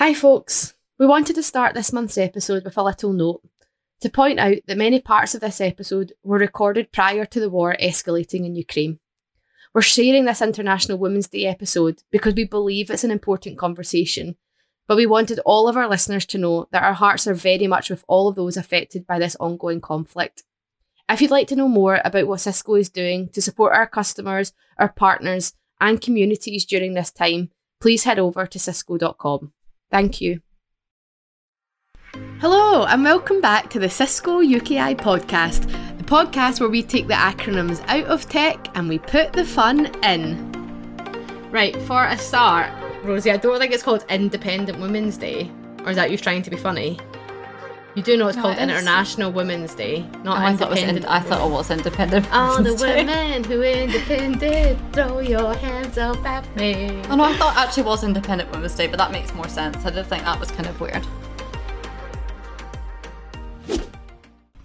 Hi, folks. We wanted to start this month's episode with a little note to point out that many parts of this episode were recorded prior to the war escalating in Ukraine. We're sharing this International Women's Day episode because we believe it's an important conversation, but we wanted all of our listeners to know that our hearts are very much with all of those affected by this ongoing conflict. If you'd like to know more about what Cisco is doing to support our customers, our partners, and communities during this time, please head over to cisco.com. Thank you. Hello, and welcome back to the Cisco UKI podcast, the podcast where we take the acronyms out of tech and we put the fun in. Right, for a start, Rosie, I don't think it's called Independent Women's Day. Or is that you trying to be funny? You do know it's No, called it. International Women's Day, not Oh, I thought, it was I thought it was independent. All the women who independent, throw your hands up at me. Oh no, I thought it actually was Independent Women's Day, but that makes more sense. I did think that was kind of weird.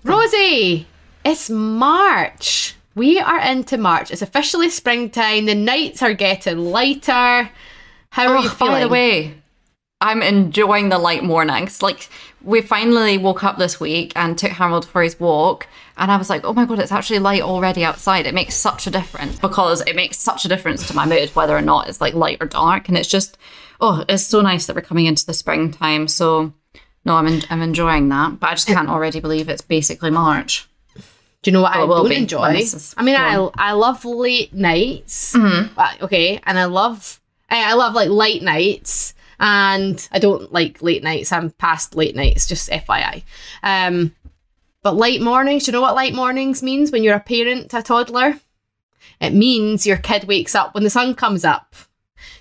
Rosie, it's March. We are into March. It's officially springtime. The nights are getting lighter. How are Oh, you feeling? by the way, I'm enjoying the light mornings. Like we finally woke up this week and took Harold for his walk, and I was like, "Oh my god, it's actually light already outside." It makes such a difference because it makes such a difference to my mood whether or not it's like light or dark, and it's just, oh, it's so nice that we're coming into the springtime. So, no, I'm en- I'm enjoying that, but I just can't already believe it's basically March. Do you know what I don't be enjoy? when this is I mean, I gone. I love late nights. Mm-hmm. Uh, okay, and I love I, I love like light nights, and I don't like late nights. I'm past late nights, just FYI. Um, but light mornings. Do you know what light mornings means when you're a parent to a toddler? It means your kid wakes up when the sun comes up.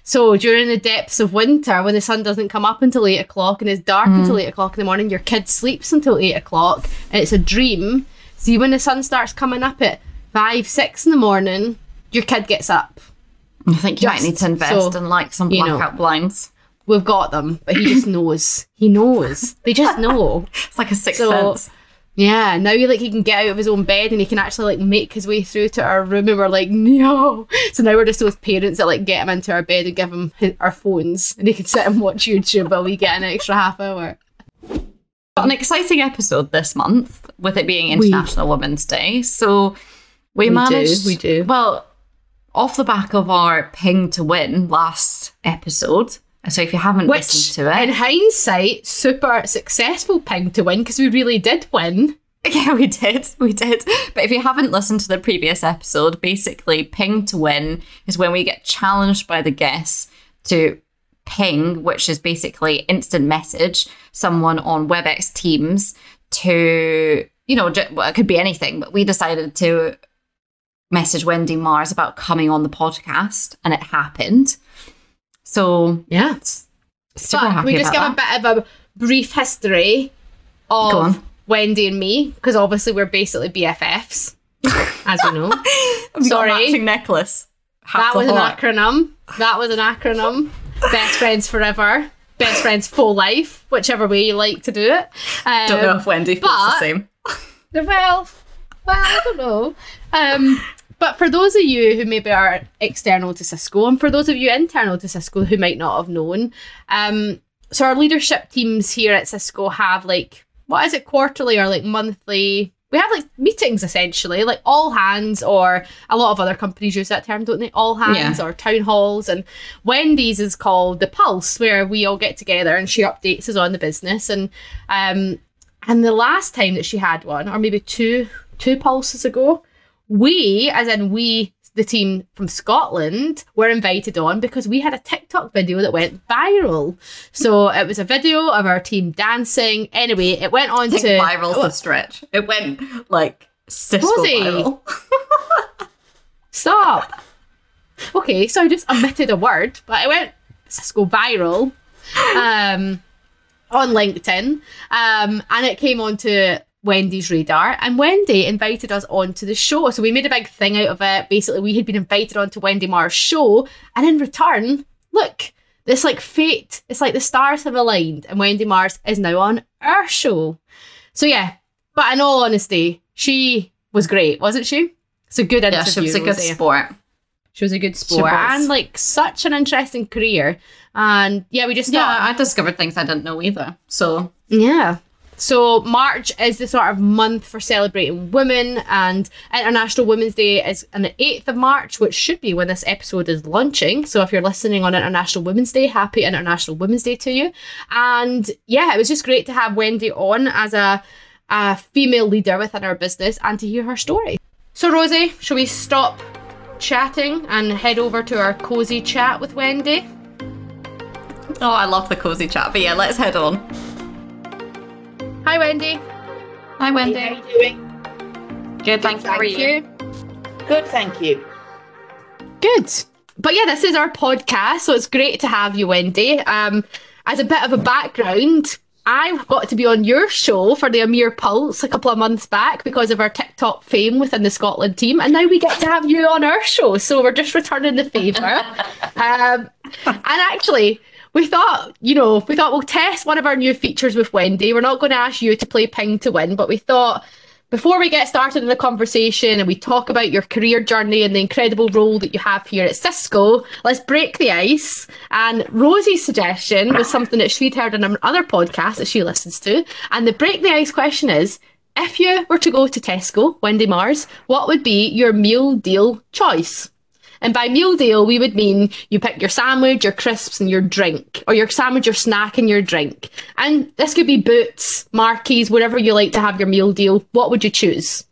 So during the depths of winter, when the sun doesn't come up until eight o'clock and it's dark until eight o'clock in the morning, your kid sleeps until eight o'clock, and it's a dream. See, when the sun starts coming up at five, six in the morning, your kid gets up. I think you might need to invest so in like some you know. blackout blinds. We've got them, but he just knows. He knows. They just know. It's like a sixth So- sense. Yeah, now he like he can get out of his own bed and he can actually like make his way through to our room and we're like, no. So now we're just those parents that like get him into our bed and give him hi- our phones and he can sit and watch YouTube while we get an extra half hour. An exciting episode this month with it being We- International Women's Day. So we, We do, managed. we do. Well, off the back of our ping to win last episode. So if you haven't Which, listened to it, in hindsight, super successful ping to win because we really did win. yeah, we did, we did. But if you haven't listened to the previous episode, basically, ping to win is when we get challenged by the guests to ping, which is basically instant message someone on WebEx Teams to, you know, well, it could be anything, but we decided to message Wendy Mars about coming on the podcast, and it happened. So, Yeah. super But we just give about a bit of a brief history of. Wendy and me because obviously we're basically BFFs, as we know. that. We got a Sorry. matching necklace. Half that was an heart. acronym. That was an acronym. Best friends forever. Best friends for life, whichever way you like to do it. Um, Don't know if Wendy feels the same. Well, well, I don't know. Um, but for those of you who maybe are external to Cisco, and for those of you internal to Cisco who might not have known, um, so our leadership teams here at Cisco have like what is it quarterly or like monthly? We have like meetings essentially, like all hands, or a lot of other companies use that term, don't they? All hands Yeah. or town halls. And Wendy's is called the Pulse, where we all get together and she updates us on the business. And um, and the last time that she had one, or maybe two two pulses ago, we, as in we, the team from Scotland, were invited on because we had a TikTok video that went viral. So it was a video of our team dancing. Anyway, it went on to viral's the stretch. It went like Cisco viral. Stop. Okay, so I just omitted a word, but it went Cisco viral um, on LinkedIn, um, and it came onto Wendy's radar. And Wendy invited us onto the show, so we made a big thing out of it. Basically, we had been invited onto Wendy Mars' show, and in return, look, this like fate. It's like the stars have aligned, and Wendy Mars is now on our show. So yeah, but in all honesty, she was great, wasn't she? It's a good interview. Yeah, she was a good Rosie. sport. She was a good sport and like such an interesting career. And yeah, we just yeah, thought, I discovered things I didn't know either. So yeah. So March is the sort of month for celebrating women, and International Women's Day is on the eighth of March, which should be when this episode is launching. So if you're listening on International Women's Day, happy International Women's Day to you. And yeah, it was just great to have Wendy on as a a female leader within our business and to hear her story. So Rosie, shall we stop chatting and head over to our cozy chat with Wendy? Oh, I love the cozy chat. But yeah, let's head on. Hi, Wendy. Hi, Wendy. Hey, how are you doing? Good, thanks. How are you? Good, thank you. Good. But yeah, this is our podcast, so it's great to have you, Wendy. Um, as a bit of a background, I got to be on your show for the EMEAR Pulse a couple of months back because of our TikTok fame within the Scotland team, and now we get to have you on our show. So we're just returning the favour. um, and actually, we thought, you know, we thought we'll test one of our new features with Wendy. We're not going to ask you to play ping to win, but we thought before we get started in the conversation and we talk about your career journey and the incredible role that you have here at Cisco, let's break the ice. And Rosie's suggestion was something that she'd heard on another podcast that she listens to. And the break the ice question is if you were to go to Tesco, Wendy Mars, what would be your meal deal choice? And by meal deal, we would mean you pick your sandwich, your crisps, and your drink, or your sandwich, your snack, and your drink. And this could be Boots, Markies, whatever you like to have your meal deal. What would you choose?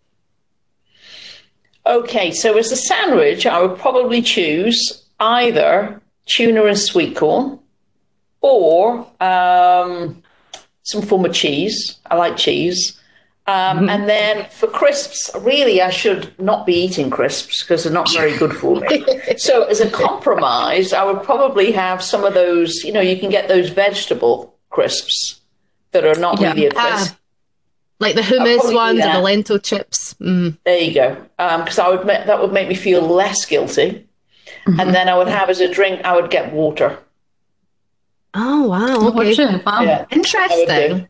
Okay, so as a sandwich, I would probably choose either tuna and sweet corn or um, some form of cheese. I like cheese. Um, mm-hmm. And then for crisps, really, I should not be eating crisps because they're not very good for me. so, as a compromise, I would probably have some of those. You know, you can get those vegetable crisps that are not yeah. really a crisp. Ah, like the hummus ones and the lentil chips. Mm. There you go. Because um, I would that would make me feel less guilty. Mm-hmm. And then I would have as a drink, I would get water. Oh wow! Okay. Wow. Yeah, Interesting.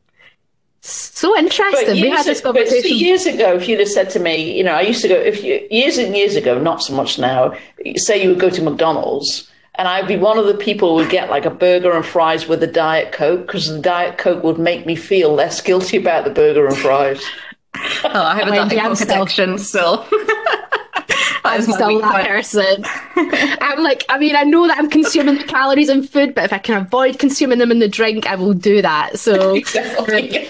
So interesting. Years, we had this conversation years ago. If you'd have said to me, you know, I used to go if you years and years ago, not so much now. Say you would go to McDonald's, and I'd be one of the people who would get like a burger and fries with a diet coke because the diet coke would make me feel less guilty about the burger and fries. oh, I have a diet coke addiction still. I'm still that person. I'm like, I mean, I know that I'm consuming the calories in food, but if I can avoid consuming them in the drink, I will do that. So, exactly.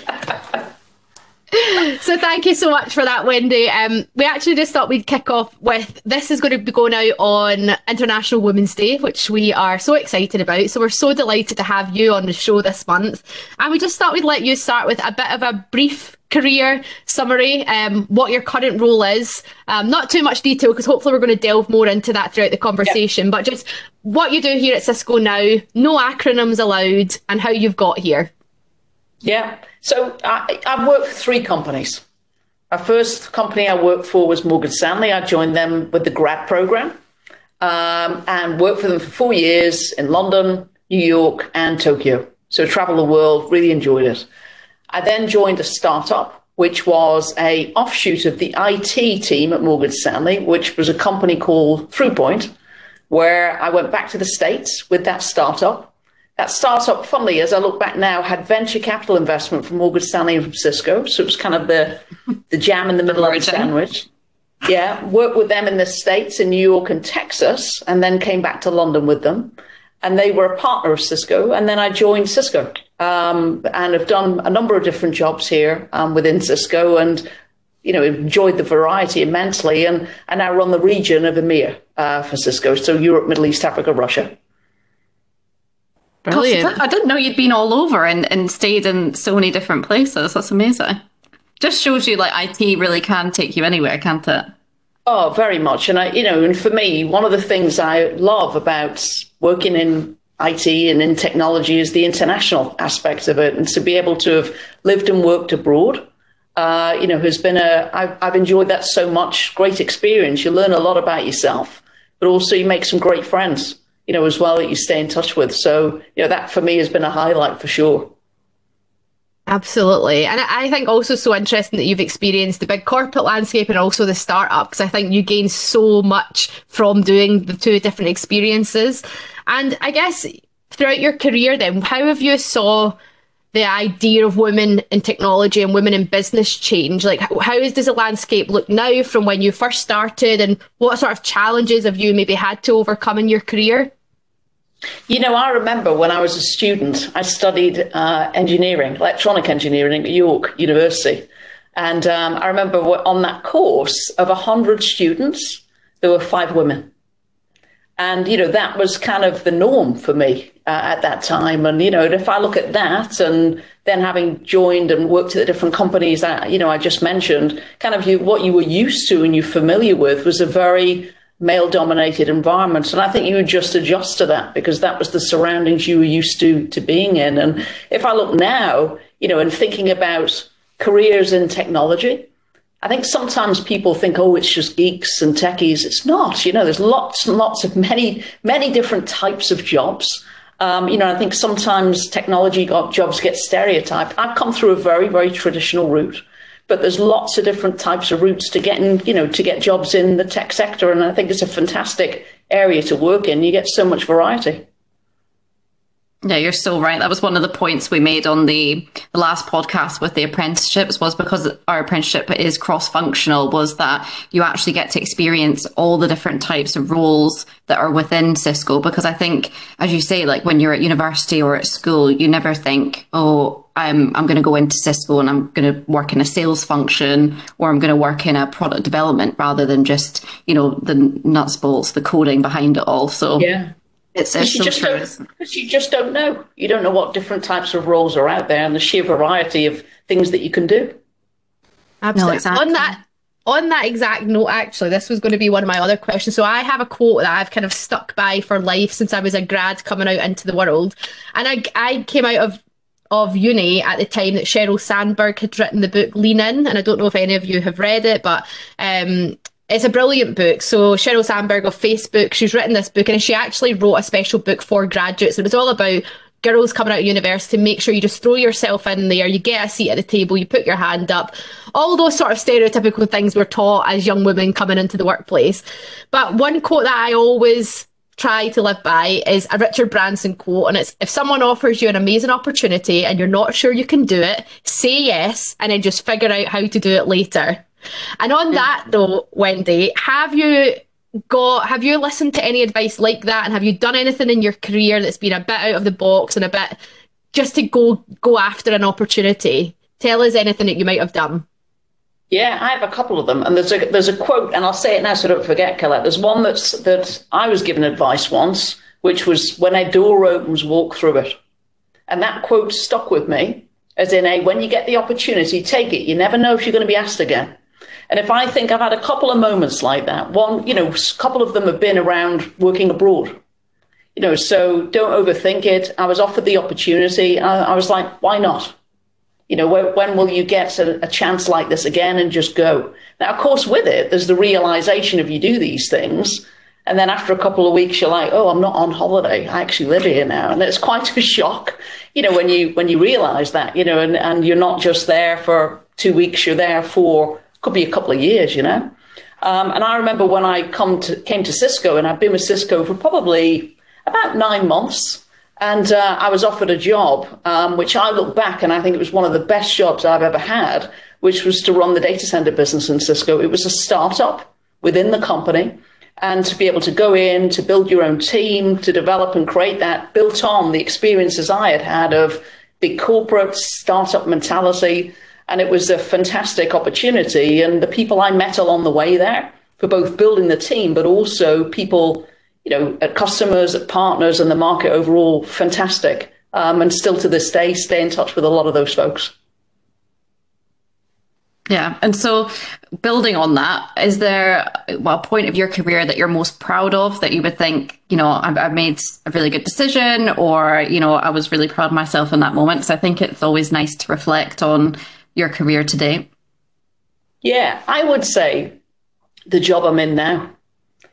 So thank you so much for that, Wendy. Um, we actually just thought we'd kick off with this is going to be going out on International Women's Day, which we are so excited about. So we're so delighted to have you on the show this month, and we just thought we'd let you start with a bit of a brief career summary, um, what your current role is. Um, not too much detail because hopefully we're going to delve more into that throughout the conversation, but just what you do here at Cisco now, no acronyms allowed, and how you've got here. Yeah. So I, I've worked for three companies. Our first company I worked for was Morgan Stanley. I joined them with the grad program um, and worked for them for four years in London, New York, and Tokyo. So travel the world, really enjoyed it. I then joined a startup, which was a offshoot of the IT team at Morgan Stanley, which was a company called Throughpoint, where I went back to the States with that startup that startup, funnily, as I look back now, had venture capital investment from Morgan Stanley and from Cisco. So it was kind of the, the jam in the middle of the sandwich. Yeah, worked with them in the States, in New York and Texas, and then came back to London with them. And they were a partner of Cisco. And then I joined Cisco um, and have done a number of different jobs here um, within Cisco and, you know, enjoyed the variety immensely. And and I now run the region of EMEA uh, for Cisco. So Europe, Middle East, Africa, Russia. Brilliant. I didn't know you'd been all over and, and stayed in so many different places. That's amazing. Just shows you like IT really can take you anywhere, can't it? Oh, very much. And I, you know, and for me, one of the things I love about working in IT and in technology is the international aspect of it, and to be able to have lived and worked abroad. Uh, you know, has been a. I've, I've enjoyed that so much. Great experience. You learn a lot about yourself, but also you make some great friends you know, as well that you stay in touch with. So, you know, that for me has been a highlight for sure. Absolutely. And I think also so interesting that you've experienced the big corporate landscape and also the startup, because I think you gain so much from doing the two different experiences. And I guess throughout your career then, how have you saw the idea of women in technology and women in business change? Like, how does the landscape look now from when you first started, and what sort of challenges have you maybe had to overcome in your career? You know, I remember when I was a student, I studied uh, engineering, electronic engineering at York University. And um, I remember on that course of 100 students, there were five women. And, you know, that was kind of the norm for me uh, at that time. And, you know, if I look at that and then having joined and worked at the different companies that, you know, I just mentioned, kind of you, what you were used to and you're familiar with was a very male dominated environment. And I think you would just adjust to that because that was the surroundings you were used to, to being in. And if I look now, you know, and thinking about careers in technology, I think sometimes people think, oh, it's just geeks and techies. It's not. You know, there's lots and lots of many, many different types of jobs. Um, you know, I think sometimes technology jobs get stereotyped. I've come through a very, very traditional route but there's lots of different types of routes to getting, you know, to get jobs in the tech sector. And I think it's a fantastic area to work in. You get so much variety. Yeah, you're so right. That was one of the points we made on the, the last podcast with the apprenticeships was because our apprenticeship is cross functional was that you actually get to experience all the different types of roles that are within Cisco. Because I think, as you say, like when you're at university or at school, you never think, oh, I'm, I'm going to go into Cisco and I'm going to work in a sales function or I'm going to work in a product development rather than just, you know, the nuts, bolts, the coding behind it all. So yeah. It's, it's you, just because you just don't know. You don't know what different types of roles are out there and the sheer variety of things that you can do. Absolutely. No, exactly. On that on that exact note, actually, this was going to be one of my other questions. So I have a quote that I've kind of stuck by for life since I was a grad coming out into the world. And I I came out of of uni at the time that Sheryl Sandberg had written the book Lean In, and I don't know if any of you have read it, but um, it's a brilliant book. So Sheryl Sandberg of Facebook, she's written this book and she actually wrote a special book for graduates. It was all about girls coming out of university, make sure you just throw yourself in there, you get a seat at the table, you put your hand up, all those sort of stereotypical things we're taught as young women coming into the workplace. But one quote that I always try to live by is a Richard Branson quote, and it's if someone offers you an amazing opportunity and you're not sure you can do it, say yes and then just figure out how to do it later. And on that though, Wendy, have you got have you listened to any advice like that and have you done anything in your career that's been a bit out of the box and a bit just to go go after an opportunity? Tell us anything that you might have done. Yeah, I have a couple of them, and there's a there's a quote, and I'll say it now so I don't forget, Colette. There's one that's that I was given advice once, which was when a door opens, walk through it, and that quote stuck with me, as in a when you get the opportunity, take it. You never know if you're going to be asked again. And if I think I've had a couple of moments like that, one, you know, a couple of them have been around working abroad. You know, so don't overthink it. I was offered the opportunity. I, I was like, why not? You know, when, when will you get a, a chance like this again and just go? Now, of course, with it, there's the realization of you do these things. And then after a couple of weeks, you're like, oh, I'm not on holiday. I actually live here now. And it's quite a shock, you know, when you when you realize that, you know, and, and you're not just there for two weeks, you're there for could be a couple of years, you know. Um, and I remember when I come to, came to Cisco, and I'd been with Cisco for probably about nine months, and uh, I was offered a job, um, which I look back and I think it was one of the best jobs I've ever had, which was to run the data center business in Cisco. It was a startup within the company, and to be able to go in, to build your own team, to develop and create that, built on the experiences I had had of big corporate startup mentality and it was a fantastic opportunity. And the people I met along the way there for both building the team, but also people, you know, at customers, at partners, and the market overall, fantastic. Um, and still to this day, stay in touch with a lot of those folks. Yeah. And so building on that, is there well, a point of your career that you're most proud of that you would think, you know, I've, I've made a really good decision or, you know, I was really proud of myself in that moment? So I think it's always nice to reflect on your career to date? Yeah, I would say the job I'm in now.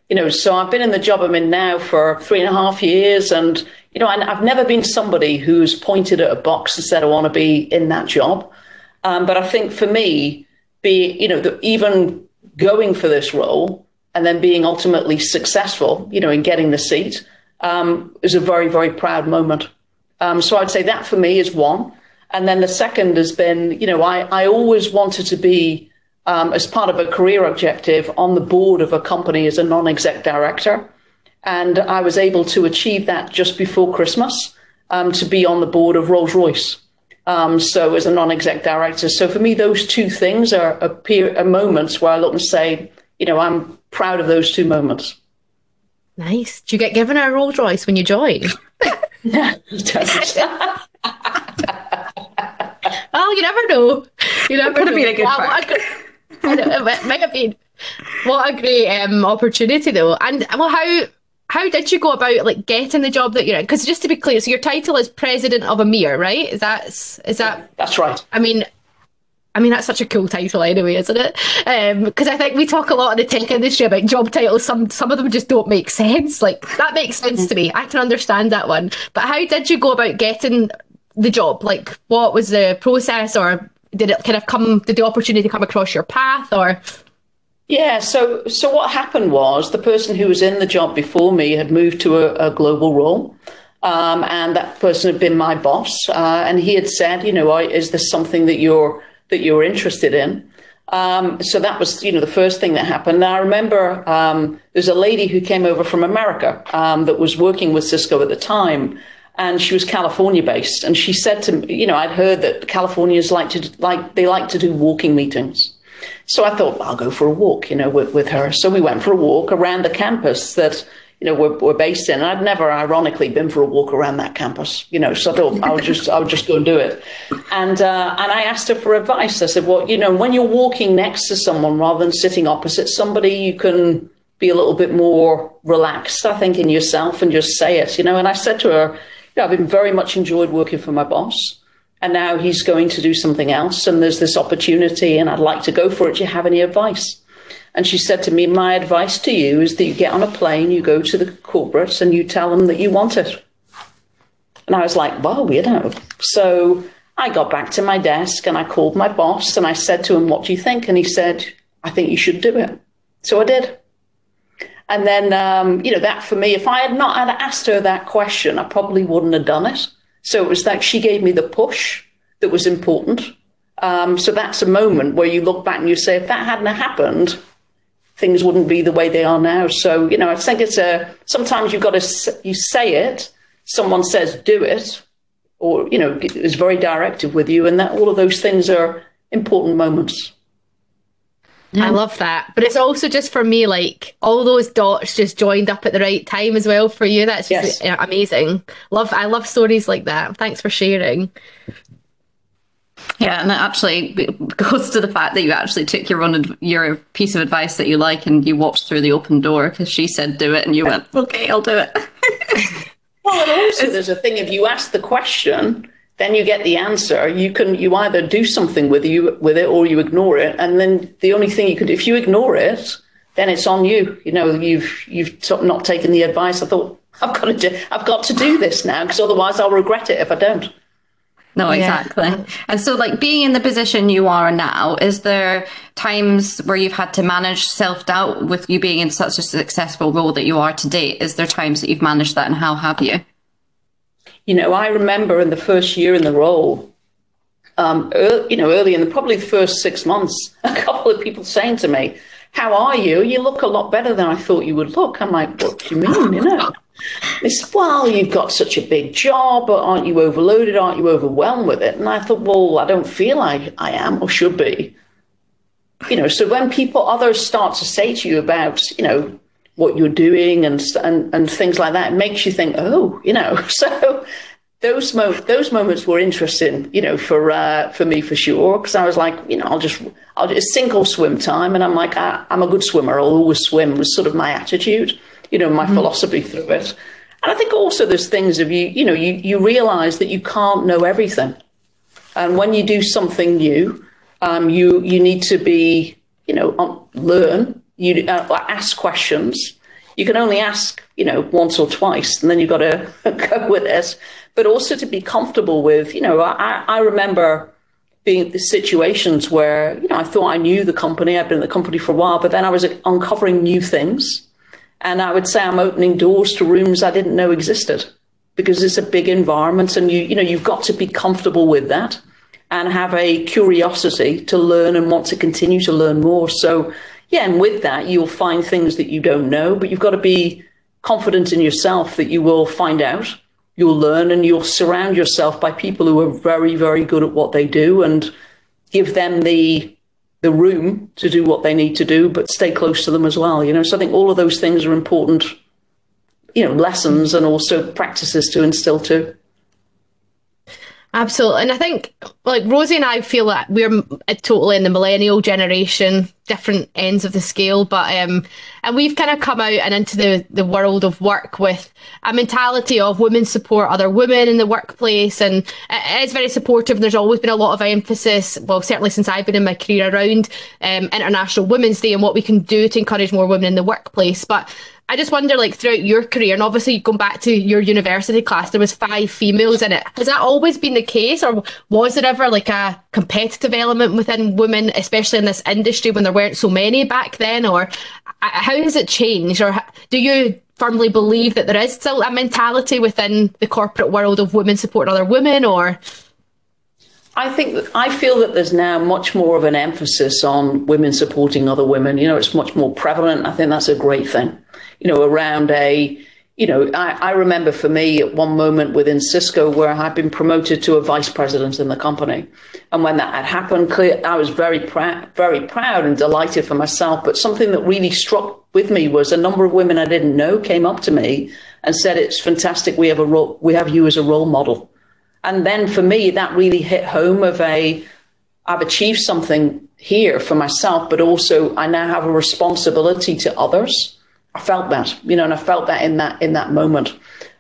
You know, so I've been in the job I'm in now for three and a half years, and you know, and I've never been somebody who's pointed at a box and said I want to be in that job. Um, but I think for me, be you know, the, even going for this role and then being ultimately successful, you know, in getting the seat, um, is a very very proud moment. Um, so I'd say that for me is one. And then the second has been, you know, I, I always wanted to be, um, as part of a career objective, on the board of a company as a non exec director. And I was able to achieve that just before Christmas um, to be on the board of Rolls Royce. Um, so, as a non exec director. So, for me, those two things are, are, are moments where I look and say, you know, I'm proud of those two moments. Nice. Do you get given a Rolls Royce when you join? no, he you never know. You never Could know. have been a good What- perk. what a it might have been. What a great um, opportunity, though. And well, how how did you go about like getting the job that you're in? Because just to be clear, so your title is president of EMEA, right? Is that is that? That's right. I mean. I mean, that's such a cool title anyway, isn't it? Because I think we talk a lot in the tech industry about job titles. Some some of them just don't make sense. Like that makes sense to me. I can understand that one. But how did you go about getting the job? Like, what was the process, or did it kind of come? Did the opportunity come across your path, or? Yeah, so so what happened was the person who was in the job before me had moved to a, a global role, um, and that person had been my boss, uh, and he had said, you know, is this something that you're that you're interested in? Um, so that was, you know, the first thing that happened. Now I remember um, there's a lady who came over from America um, that was working with Cisco at the time, and she was California based, and she said to me, you know, I'd heard that Californians like to like they like to do walking meetings. So I thought, I'll go for a walk, you know, with, with her. So we went for a walk around the campus that, you know, we're, we're based in. I'd never, ironically, been for a walk around that campus, you know, so I thought I just, I would just go and do it. And, uh, and I asked her for advice. I said, well, you know, when you're walking next to someone rather than sitting opposite somebody, you can be a little bit more relaxed, I think, in yourself and just say it, you know. And I said to her, know, I've been very much enjoyed working for my boss and now he's going to do something else and there's this opportunity and I'd like to go for it. Do you have any advice? And she said to me, My advice to you is that you get on a plane, you go to the corporates and you tell them that you want it. And I was like, Well, know. So I got back to my desk and I called my boss and I said to him, What do you think? And he said, I think you should do it. So I did. And then, um, you know, that for me, if I had not had asked her that question, I probably wouldn't have done it. So it was like she gave me the push that was important. Um, so that's a moment where you look back and you say, if that hadn't happened, things wouldn't be the way they are now. So you know, I think it's a sometimes you've got to you say it, someone says do it, or you know, is very directive with you, and that all of those things are important moments. I love that. But it's also just for me, like all those dots just joined up at the right time as well for you. That's just Yes. amazing. Love, I love stories like that. Thanks for sharing. Yeah, and that actually goes to the fact that you actually took your own your piece of advice that you like and you walked through the open door because she said do it and you went okay I'll do it. Well, and also there's a thing if you ask the question, then you get the answer. You can you either do something with you with it or you ignore it, and then the only thing you could if you ignore it, then it's on you. You know, you've you've t- not taken the advice. I thought I've got to do, I've got to do this now because otherwise I'll regret it if I don't. No, Yeah. exactly. And so, like, being in the position you are now, is there times where you've had to manage self doubt with you being in such a successful role that you are today? Is there times that you've managed that, and how have you? You know, I remember in the first year in the role, um, ear you know, early in the, probably the first six months, a couple of people saying to me, "How are you? You look a lot better than I thought you would look." I'm like, "What do you mean?" You know, they said, "Well, you've got such a big job, but aren't you overloaded? Aren't you overwhelmed with it?" And I thought, "Well, I don't feel like I am or should be." You know, so when people others start to say to you about, you know, what you're doing and and and things like that, it makes you think, oh, you know. So those mo- those moments were interesting, you know, for uh, for me for sure, because I was like, you know, I'll just I'll just sink or swim time, and I'm like, I, I'm a good swimmer. I'll always swim. Was sort of my attitude, you know, my philosophy through it. And I think also there's things of you, you know, you you realize that you can't know everything, and when you do something new, um, you you need to be, you know, um, learn. You uh, ask questions. you can only ask, you know, once or twice, and then you've got to go with it. But also to be comfortable with, you know, I, I remember being the situations where, you know, I thought I knew the company, I'd been in the company for a while, but then I was uncovering new things. And I would say I'm opening doors to rooms I didn't know existed because it's a big environment and you, you know, you've got to be comfortable with that and have a curiosity to learn and want to continue to learn more. So, yeah, and with that, you'll find things that you don't know, but you've got to be confident in yourself that you will find out, you'll learn, and you'll surround yourself by people who are very, very good at what they do and give them the the room to do what they need to do, but stay close to them as well. You know, so I think all of those things are important, you know, lessons and also practices to instill too. Absolutely. And I think, like, Rosie and I feel that we're totally in the millennial generation, different ends of the scale. But, um, and we've kind of come out and into the, the world of work with a mentality of women support other women in the workplace. And it is very supportive. And there's always been a lot of emphasis, well, certainly since I've been in my career around um, International Women's Day and what we can do to encourage more women in the workplace. But I just wonder, like throughout your career, and obviously going back to your university class, there was five females in it. Has that always been the case, or was there ever like a competitive element within women, especially in this industry, when there weren't so many back then? Or uh, how has it changed? Or do you firmly believe that there is still a mentality within the corporate world of women supporting other women, or? I think I feel that there's now much more of an emphasis on women supporting other women. You know, it's much more prevalent. I think that's a great thing you know, around a, you know, I, I remember for me at one moment within Cisco where I had been promoted to a vice president in the company. And when that had happened, clear, I was very proud, very proud and delighted for myself. But something that really struck with me was a number of women I didn't know came up to me and said, "It's fantastic. We have a role, we have you as a role model." And then for me, that really hit home of a, I've achieved something here for myself, but also I now have a responsibility to others I felt that, you know, and I felt that in that in that moment.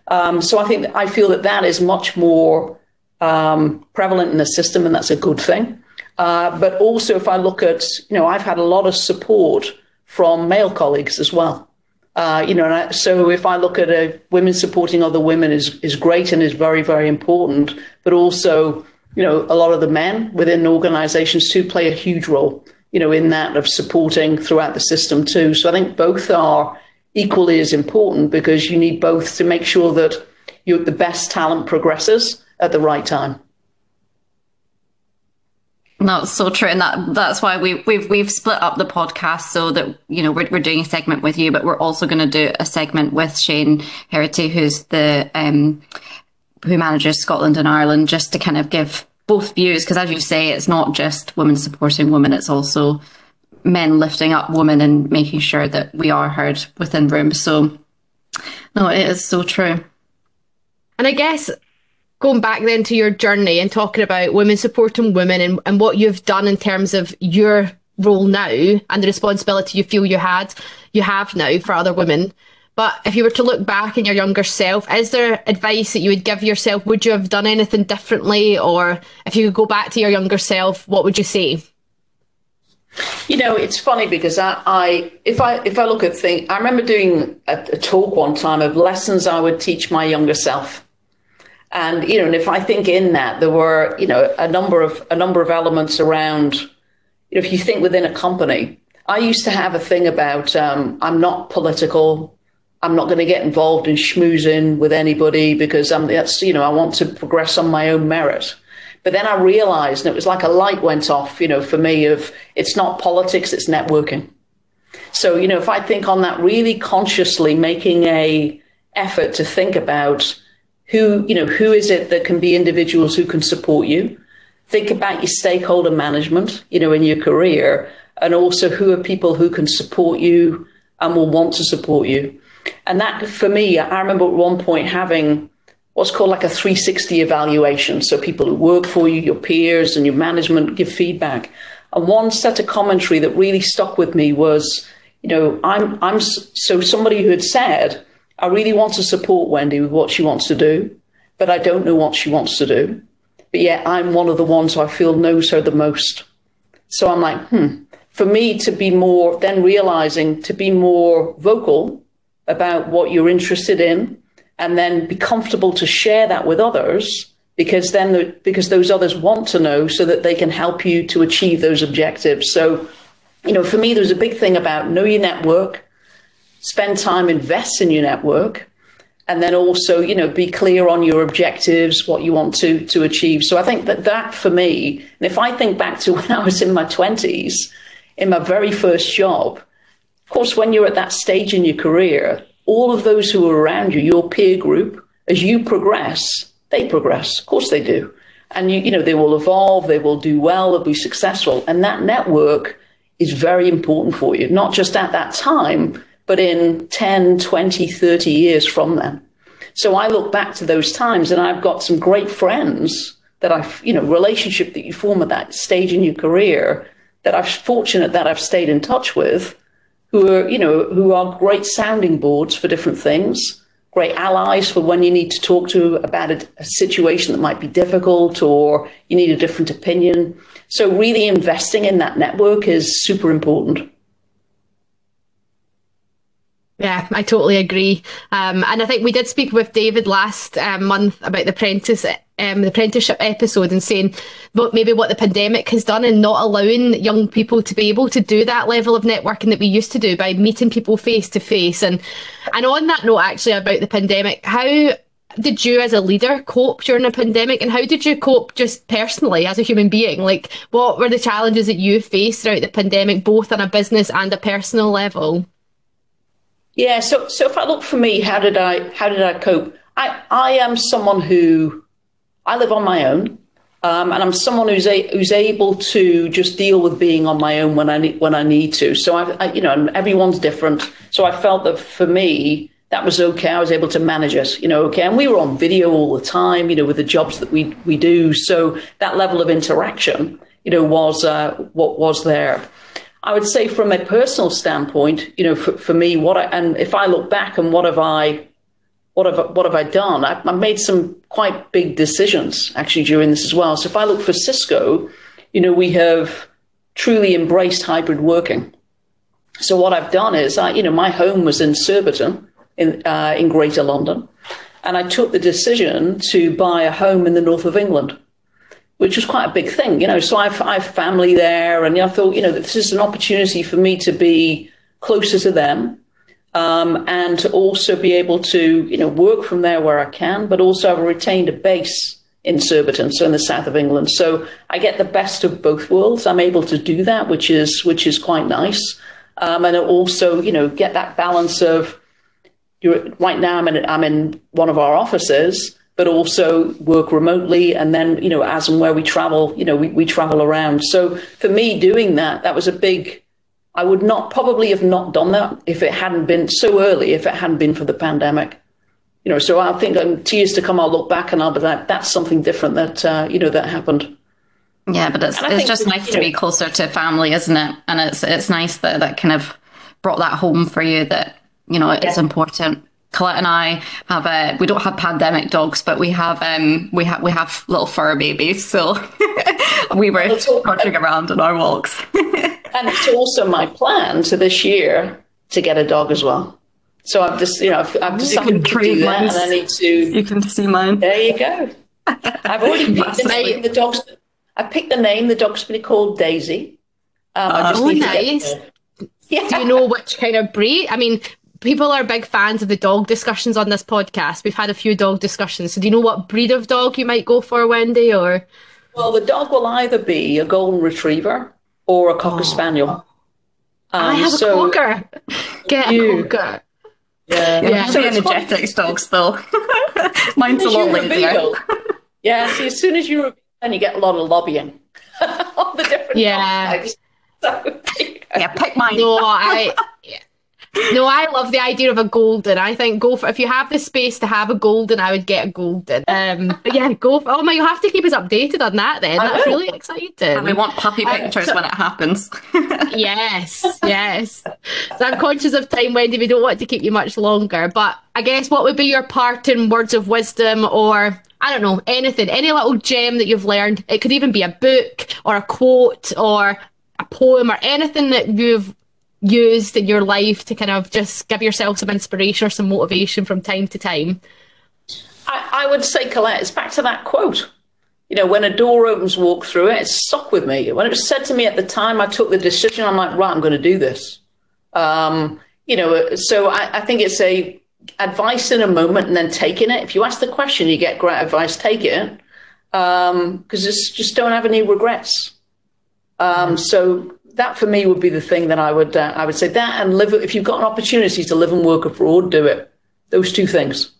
Um, so I think I feel that that is much more um, prevalent in the system, and that's a good thing. Uh, but also, if I look at, you know, I've had a lot of support from male colleagues as well. Uh, you know, I, so if I look at women supporting other women is is great and is very very important. But also, you know, a lot of the men within organisations too play a huge role. You know, in that of supporting throughout the system too. So I think both are equally as important because you need both to make sure that you, the best talent progresses at the right time. That's so true, and that that's why we, we've we've split up the podcast so that you know we're we're doing a segment with you, but we're also going to do a segment with Shane Herity, who's the um, who manages Scotland and Ireland, just to kind of give both views because, as you say, it's not just women supporting women; it's also men lifting up women and making sure that we are heard within rooms. So, no, it is so true. And I guess going back then to your journey and talking about women supporting women and, and what you've done in terms of your role now and the responsibility you feel you had, you have now for other women. But if you were to look back in your younger self, is there advice that you would give yourself? Would you have done anything differently? Or if you could go back to your younger self, what would you say? You know, it's funny because I, I if I if I look at things, I remember doing a, a, talk one time of lessons I would teach my younger self, and you know, and if I think in that there were you know a number of a number of elements around, you know, if you think within a company, I used to have a thing about um, I'm not political. I'm not going to get involved in schmoozing with anybody because I'm that's you know I want to progress on my own merit. But then I realized, and it was like a light went off, you know, for me of it's not politics, it's networking. So, you know, if I think on that really consciously making a effort to think about who, you know, who is it that can be individuals who can support you? Think about your stakeholder management, you know, in your career, and also who are people who can support you and will want to support you. And that for me, I remember at one point having what's called like a 360 evaluation. So people who work for you, your peers and your management give feedback. And one set of commentary that really stuck with me was, you know, I'm, I'm so somebody who had said, I really want to support Wendy with what she wants to do, but I don't know what she wants to do. But yet I'm one of the ones who I feel knows her the most. So I'm like, hmm, for me to be more, then realizing to be more vocal about what you're interested in and then be comfortable to share that with others because then the, because those others want to know so that they can help you to achieve those objectives. So, you know, for me, there's a big thing about know your network, spend time, invest in your network, and then also, you know, be clear on your objectives, what you want to to achieve. So I think that that for me, and if I think back to when I was in my twenties, in my very first job, of course, when you're at that stage in your career, all of those who are around you, your peer group, as you progress, they progress. Of course they do. And you, you know, they will evolve, they will do well, they'll be successful. And that network is very important for you, not just at that time, but in 10, 20, 30 years from then. So I look back to those times and I've got some great friends that I've, you know, relationship that you form at that stage in your career that I'm fortunate that I've stayed in touch with who are, you know, who are great sounding boards for different things, great allies for when you need to talk to about a, a situation that might be difficult or you need a different opinion. So really investing in that network is super important. Yeah, I totally agree. Um, and I think we did speak with David last um, month about the apprentice, um, the apprenticeship episode, and saying what maybe what the pandemic has done and not allowing young people to be able to do that level of networking that we used to do by meeting people face to face. And and on that note, actually about the pandemic, how did you as a leader cope during the pandemic and how did you cope just personally as a human being like what were the challenges that you faced throughout the pandemic both on a business and a personal level yeah. So, so if I look for me, how did I how did I cope? I I am someone who I live on my own, um, and I'm someone who's a, who's able to just deal with being on my own when I need when I need to. So I, I you know everyone's different. So I felt that for me that was okay. I was able to manage it, you know, okay. And we were on video all the time, you know, with the jobs that we we do. So that level of interaction, you know, was uh, what was there. I would say from a personal standpoint, you know, for, for me, what I, and if I look back and what have I, what have, what have I done? I've, I've made some quite big decisions actually during this as well. So if I look for Cisco, you know, we have truly embraced hybrid working. So what I've done is, I, you know, my home was in Surbiton in, uh, in Greater London, and I took the decision to buy a home in the north of England which was quite a big thing, you know. So I've, I've family there, and I thought, you know, this is an opportunity for me to be closer to them, um, and to also be able to, you know, work from there where I can, but also I've retained a base in Surbiton, so in the south of England. So I get the best of both worlds. I'm able to do that, which is which is quite nice, um, and also, you know, get that balance of. You're, right now, I'm in I'm in one of our offices but also work remotely. And then, you know, as and where we travel, you know, we, we travel around. So for me, doing that, that was a big, I would not probably have not done that if it hadn't been so early, if it hadn't been for the pandemic. You know, so I think in two years to come, I'll look back and I'll be like, that's something different that, uh, you know, that happened. Yeah, but it's, it's just nice to be closer to family, isn't it? And it's it's nice that that kind of brought that home for you that, you know, it's yeah. important. Colette and I have a we don't have pandemic dogs, but we have um we have we have little fur babies, so we were trotting around on our walks. and it's also my plan to this year to get a dog as well. So I've just you know I've, I've decided to do that, and I need to. You can see mine. There you go. I've already picked the name. The dog's. I picked the name. The dog's going to be called Daisy. Um, uh, oh, nice. Yeah. Do you know which kind of breed? I mean, people are big fans of the dog discussions on this podcast. We've had a few dog discussions. So do you know what breed of dog you might go for, Wendy? Or well, the dog will either be a golden retriever or a cocker oh. spaniel. Um, I have so a cocker. Get you, a cocker. Yeah, yeah. So energetic dogs though. Mine's a lot lazier. yeah, see, as soon as you reveal, then you get a lot of lobbying on the different yeah. types. So, yeah, pick mine. No, I no, I love the idea of a golden. I think go for if you have the space to have a golden, I would get a golden. Um, but yeah, go for. Oh my, you have to keep us updated on that. Then that's really exciting. And we want puppy um, pictures um, so, when it happens. yes, yes. So I'm conscious of time, Wendy. We don't want to keep you much longer, but I guess what would be your parting words of wisdom, or I don't know, anything, any little gem that you've learned? It could even be a book or a quote or a poem or anything that you've used in your life to kind of just give yourself some inspiration or some motivation from time to time? I, I would say, Colette, it's back to that quote. You know, when a door opens, walk through it. It stuck with me. When it was said to me at the time, I took the decision. I'm like, right, I'm going to do this. Um, you know, so I, I think it's a advice in a moment and then taking it. If you ask the question, you get great advice. Take it because um, just don't have any regrets. Um, so that for me would be the thing that I would uh, I would say that and live if you've got an opportunity to live and work abroad, do it. Those two things.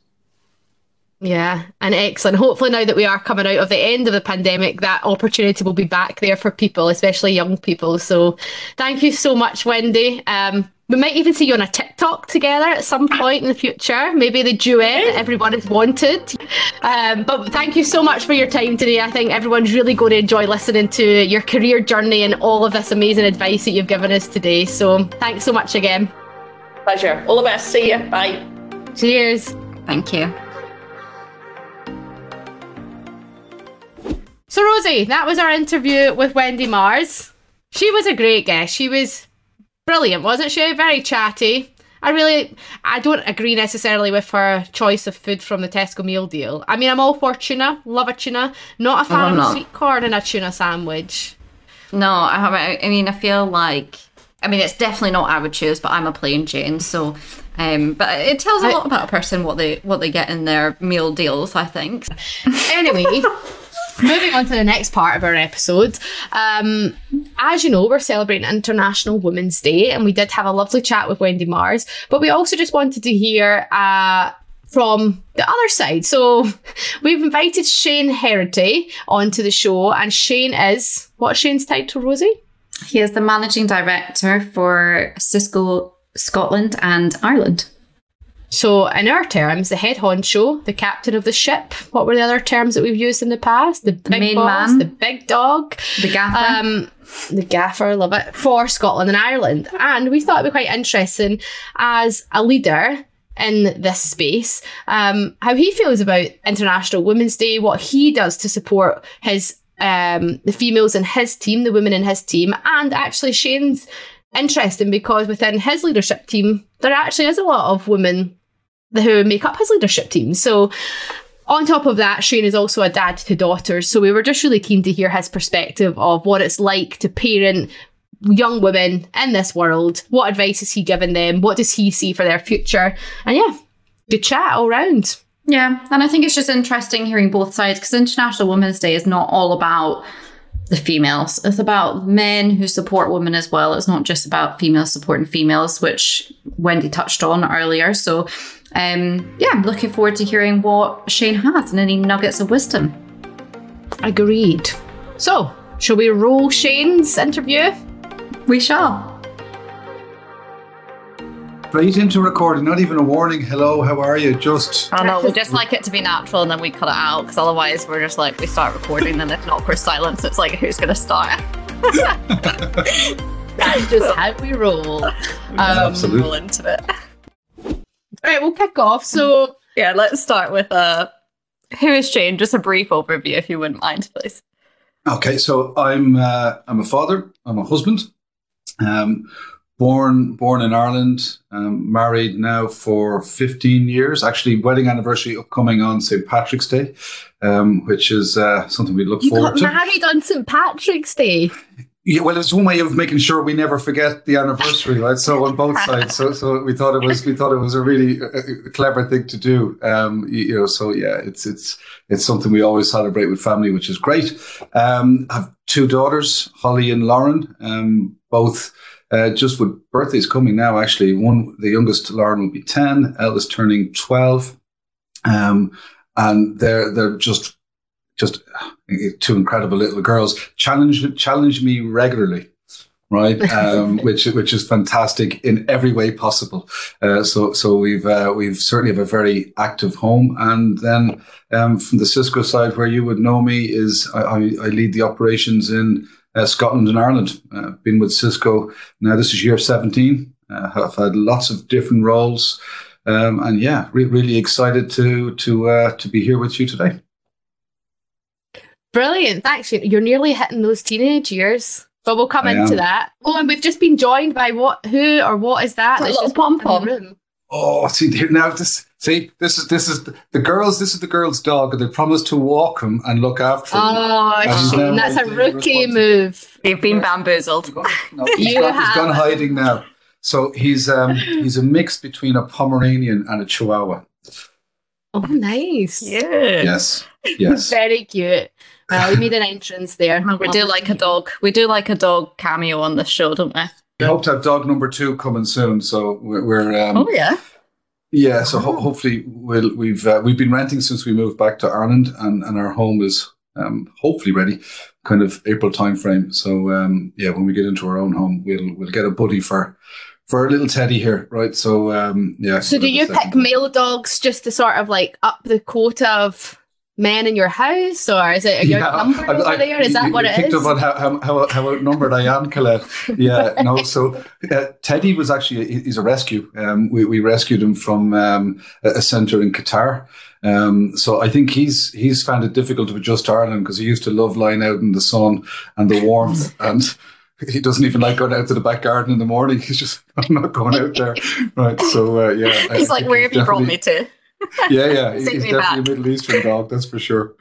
Yeah, and excellent. Hopefully, now that we are coming out of the end of the pandemic, that opportunity will be back there for people, especially young people. So, thank you so much, Wendy. Um, we might even see you on a TikTok together at some point in the future. Maybe the duet everyone has wanted. Um, but thank you so much for your time today. I think everyone's really going to enjoy listening to your career journey and all of this amazing advice that you've given us today. So thanks so much again. Pleasure. All the best. See you. Bye. Cheers. Thank you. So, Rosie, that was our interview with Wendy Mars. She was a great guest. She was brilliant, wasn't she? Very chatty. I really, I don't agree necessarily with her choice of food from the Tesco meal deal. I mean, I'm all for tuna, love a tuna, not a fan of sweet corn in a tuna sandwich. No, I, I mean, I feel like, I mean, it's definitely not I would choose, but I'm a plain Jane, so. Um, but it tells a lot about a person what they what they get in their meal deals. I think. Anyway. Moving on to the next part of our episode. Um, as you know, we're celebrating International Women's Day, and we did have a lovely chat with Wendy Mars, but we also just wanted to hear uh, from the other side. So we've invited Shane Herity onto the show, and Shane is what's Shane's title, Rosie? He is the managing director for Cisco Scotland and Ireland. So, in our terms, the head honcho, the captain of the ship. What were the other terms that we've used in the past? The, the big boss, man. the big dog, the gaffer. Um, the gaffer, love it, for Scotland and Ireland. And we thought it'd be quite interesting as a leader in this space, um, how he feels about International Women's Day, what he does to support his um, the females in his team, the women in his team, and actually Shane's interesting because within his leadership team, there actually is a lot of women who make up his leadership team. So on top of that, Shane is also a dad to daughters. So we were just really keen to hear his perspective of what it's like to parent young women in this world. What advice is he giving them? What does he see for their future? And yeah, good chat all round. Yeah, and I think it's just interesting hearing both sides because International Women's Day is not all about the females. It's about men who support women as well. It's not just about females supporting females, which Wendy touched on earlier. So um, yeah, I'm looking forward to hearing what Shane has and any nuggets of wisdom. Agreed. So, shall we roll Shane's interview? We shall. Straight into recording, not even a warning. Hello, how are you? Just. I know, we just like it to be natural and then we cut it out because otherwise we're just like, we start recording, then there's an awkward silence. It's like, who's going to start? That's just how we roll. Um, Absolutely. Roll into it. All right, we'll kick off. So yeah, let's start with uh, who is Shane? Just a brief overview, if you wouldn't mind, please. Okay, so I'm uh, I'm a father. I'm a husband. Um, born born in Ireland. Um, married now for 15 years. Actually, wedding anniversary upcoming on St Patrick's Day, um, which is uh, something we look you forward got to. Married on St Patrick's Day. Yeah, well, it's one way of making sure we never forget the anniversary, right? So on both sides. So, so we thought it was we thought it was a really uh, clever thing to do. Um, you know, so yeah, it's it's it's something we always celebrate with family, which is great. Um, I have two daughters, Holly and Lauren, um, both. Uh, just with birthdays coming now, actually, one the youngest Lauren will be ten, eldest turning twelve, um, and they're they're just just two incredible little girls challenge challenge me regularly right? Um, which which is fantastic in every way possible. Uh, so so we've uh, we've certainly have a very active home. And then um, from the cisco side where you would know me is i, I lead the operations in uh, scotland and ireland. Uh, been with cisco now this is year 17 uh, i've had lots of different roles. Um, and yeah re- really excited to to uh, to be here with you today Brilliant. Thanks. You're nearly hitting those teenage years. but we'll come I into am. that. Oh, and we've just been joined by what? Who or what is that? It's a little just popped in the pom-pom. Oh, see now. This see this is this is the, the girls. This is the girl's dog, and they promised to walk him and look after him. Oh, shame. that's a rookie move. They've been bamboozled. No, he's, You gone, he's gone hiding now. So he's um he's a mix between a Pomeranian and a Chihuahua. Oh, nice. Yeah. Yes, yes. Very cute. Well, we made an entrance there. We do like a dog. We do like a dog cameo on this show, don't we? We hope to have dog number two coming soon. So we're, we're um, yeah. Yeah, so ho- hopefully we'll, we've uh, we've been renting since we moved back to Ireland, and, and our home is um, hopefully ready, kind of April timeframe. So um, yeah, when we get into our own home, we'll we'll get a buddy for for our little Teddy here, right? So um, yeah. So, do you pick male dogs just to sort of like up the quota of men in your house, or is it your Yeah, number I- over I- there? Is you- that you what it picked is? up on how, how, how, how outnumbered I am, Colette. Yeah, no. So uh, Teddy was actually he's a rescue. Um, we, we rescued him from um, a centre in Qatar. Um, so I think he's he's found it difficult to adjust to Ireland because he used to love lying out in the sun and the warmth, and he doesn't even like going out to the back garden in the morning. He's just I'm not going out there, right? So uh, yeah, I He's like, think where have you brought me to? Yeah, yeah, he's definitely back. a Middle Eastern dog, that's for sure.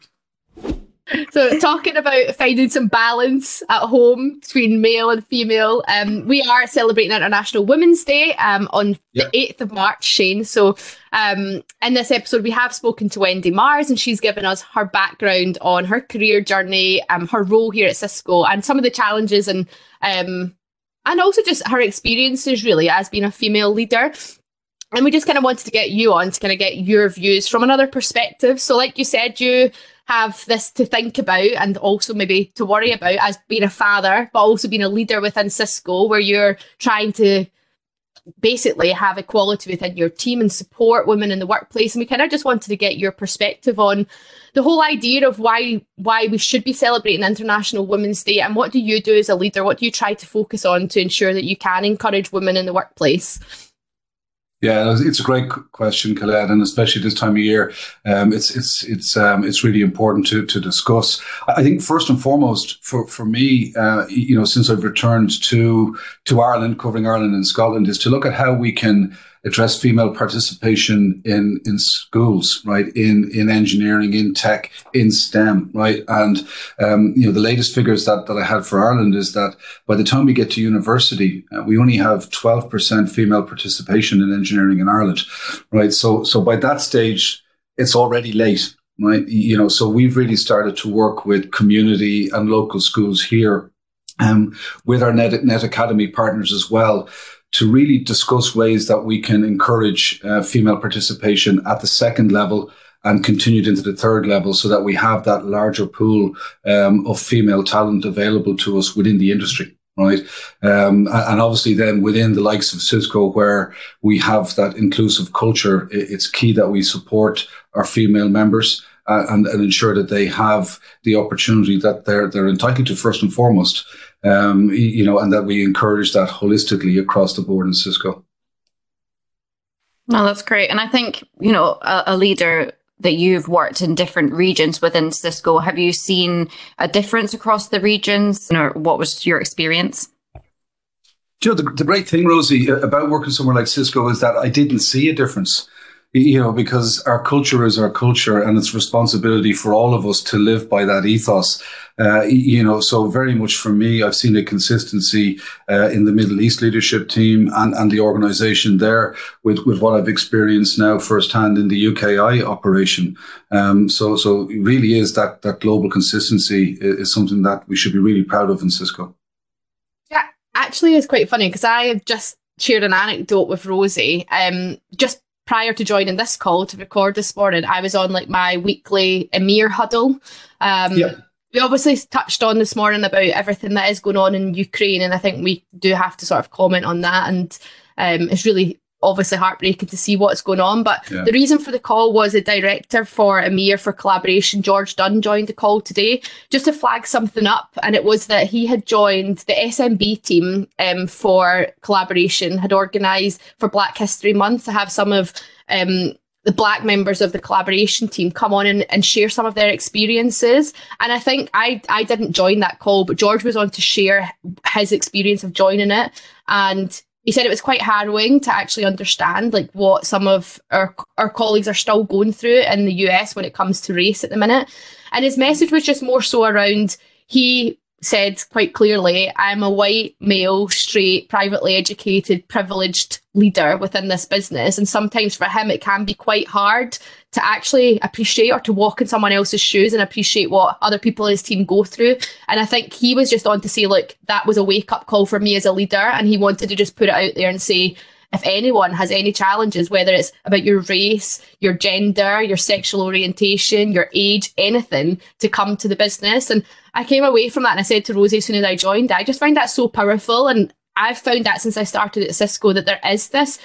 So, talking about finding some balance at home between male and female, um, we are celebrating International Women's Day um, on Yeah. the 8th of March, Shane. So, um, in this episode, we have spoken to Wendy Mars, and she's given us her background on her career journey, um, her role here at Cisco, and some of the challenges and um, and also just her experiences really as being a female leader. And we just kind of wanted to get you on to kind of get your views from another perspective. So, like you said, you have this to think about and also maybe to worry about as being a father, but also being a leader within Cisco, where you're trying to basically have equality within your team and support women in the workplace. And we kind of just wanted to get your perspective on the whole idea of why why we should be celebrating International Women's Day and what do you do as a leader? What do you try to focus on to ensure that you can encourage women in the workplace? Yeah, it's a great question, Colette, and especially this time of year, um, it's it's it's um, it's really important to to discuss. I think first and foremost, for for me, uh, you know, since I've returned to to Ireland, covering Ireland and Scotland, is to look at how we can address female participation in in schools, right? In in engineering, in tech, in STEM, right? And um, you know, the latest figures that that I had for Ireland is that by the time we get to university, uh, we only have 12% female participation in engineering in Ireland, right? So, so by that stage, it's already late, right? You know, so we've really started to work with community and local schools here, um, with our Net, Net Academy partners as well, to really discuss ways that we can encourage uh, female participation at the second level and continued into the third level so that we have that larger pool um, of female talent available to us within the industry right? Um, and obviously then within the likes of Cisco, where we have that inclusive culture, it's key that we support our female members uh, and, and ensure that they have the opportunity that they're, they're entitled to first and foremost, um, you know, and that we encourage that holistically across the board in Cisco. No, that's great. And I think, you know, a, a leader that you've worked in different regions within Cisco, have you seen a difference across the regions or what was your experience? Do you know, the, the great thing, Rosie, about working somewhere like Cisco is that I didn't see a difference. You know, because our culture is our culture and it's responsibility for all of us to live by that ethos. Uh, you know, so very much for me, I've seen a consistency uh, in the Middle East leadership team and, and the organization there with, with what I've experienced now firsthand in the UKI operation. Um, so, so really is that, that global consistency is, is something that we should be really proud of in Cisco. Yeah, actually, it's quite funny because I have just shared an anecdote with Rosie. Um, just prior to joining this call to record this morning, I was on like my weekly EMEAR huddle. Um, Yep. We obviously touched on this morning about everything that is going on in Ukraine, and I think we do have to sort of comment on that. And um, it's really obviously heartbreaking to see what's going on. But Yeah. the reason for the call was the director for EMEAR for collaboration, George Dunn, joined the call today just to flag something up. And it was that he had joined the SMB team um, for collaboration, had organised for Black History Month to have some of um, the black members of the collaboration team come on and, and share some of their experiences. And I think I I didn't join that call, but George was on to share his experience of joining it. And he said it was quite harrowing to actually understand like what some of our our colleagues are still going through in the US when it comes to race at the minute. And his message was just more so around he said quite clearly, I'm a white, male, straight, privately educated, privileged leader within this business. And sometimes for him, it can be quite hard to actually appreciate or to walk in someone else's shoes and appreciate what other people in his team go through. And I think he was just on to say, look, that was a wake up call for me as a leader. And he wanted to just put it out there and say, if anyone has any challenges, whether it's about your race, your gender, your sexual orientation, your age, anything, to come to the business. And I came away from that and I said to Rosie as soon as I joined, I just find that so powerful. And I've found that since I started at Cisco that there is this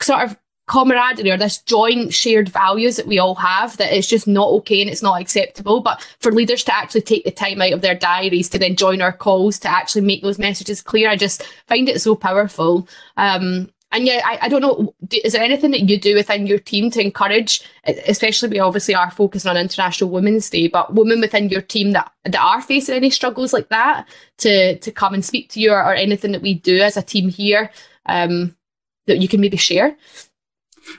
sort of camaraderie or this joint shared values that we all have that it's just not okay and it's not acceptable. But for leaders to actually take the time out of their diaries to then join our calls to actually make those messages clear, I just find it so powerful. Um, and yeah, I, I don't know. Is there anything that you do within your team to encourage, especially we obviously are focusing on International Women's Day, but women within your team that, that are facing any struggles like that to to come and speak to you or, or anything that we do as a team here um, that you can maybe share?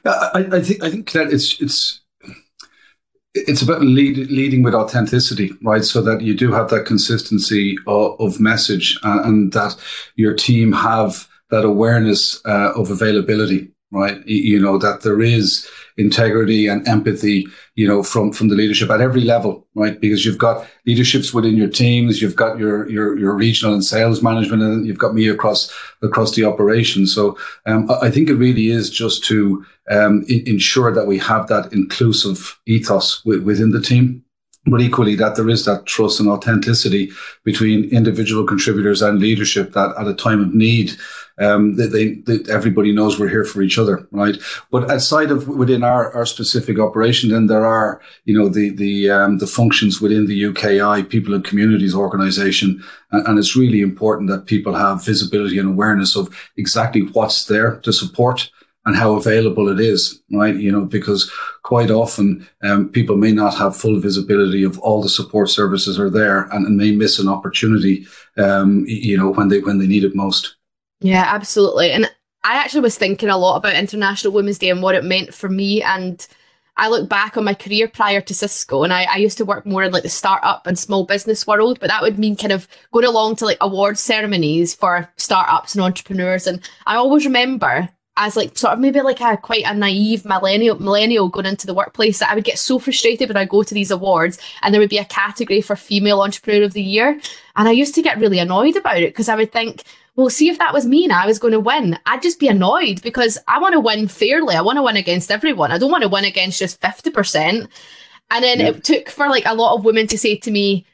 I, I think I think that it's it's it's about lead, leading with authenticity, right? So that you do have that consistency of, of message and, and, that your team have that awareness uh, of availability, right? You know, that there is integrity and empathy, you know, from, from the leadership at every level, right? Because you've got leaderships within your teams, you've got your, your, your regional and sales management, and you've got me across, across the operation. So, um, I think it really is just to, um, ensure that we have that inclusive ethos w- within the team but equally that there is that trust and authenticity between individual contributors and leadership that at a time of need um, that they, that everybody knows we're here for each other, right? But outside of within our, our specific operation, then there are, you know, the, the, um, the functions within the UKI People and Communities Organization. And, and it's really important that people have visibility and awareness of exactly what's there to support and how available it is, right? You know, because quite often um, people may not have full visibility of all the support services are there and, and may miss an opportunity, um, you know, when they when they need it most. Yeah, absolutely. And I actually was thinking a lot about International Women's Day and what it meant for me. And I look back on my career prior to Cisco, and I, I used to work more in like the startup and small business world, but that would mean kind of going along to like award ceremonies for startups and entrepreneurs. And I always remember as like sort of maybe like a quite a naive millennial millennial going into the workplace that I would get so frustrated when I go to these awards and there would be a category for female entrepreneur of the year. And I used to get really annoyed about it because I would think, well, see if that was me and I was going to win, I'd just be annoyed because I want to win fairly. I want to win against everyone. I don't want to win against just 50%. And then yeah. it took for like a lot of women to say to me,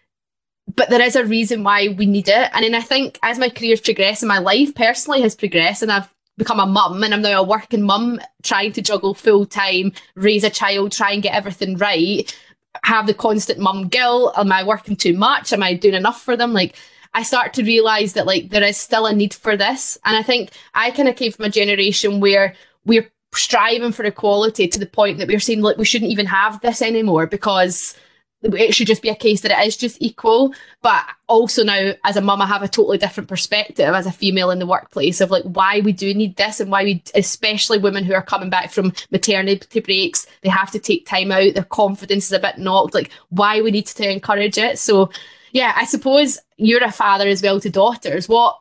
but there is a reason why we need it. And then I think as my career's progressed and my life personally has progressed and I've become a mum and I'm now a working mum trying to juggle full time, raise a child, try and get everything right, have the constant mum guilt. Am I working too much? Am I doing enough for them? Like I start to realize that like there is still a need for this. And I think I kind of came from a generation where we're striving for equality to the point that we're saying like we shouldn't even have this anymore because it should just be a case that it is just equal. But also now, as a mum, I have a totally different perspective as a female in the workplace of like why we do need this and why we, especially women who are coming back from maternity breaks, they have to take time out. Their confidence is a bit knocked. Like why we need to encourage it. So, yeah, I suppose you're a father as well to daughters. What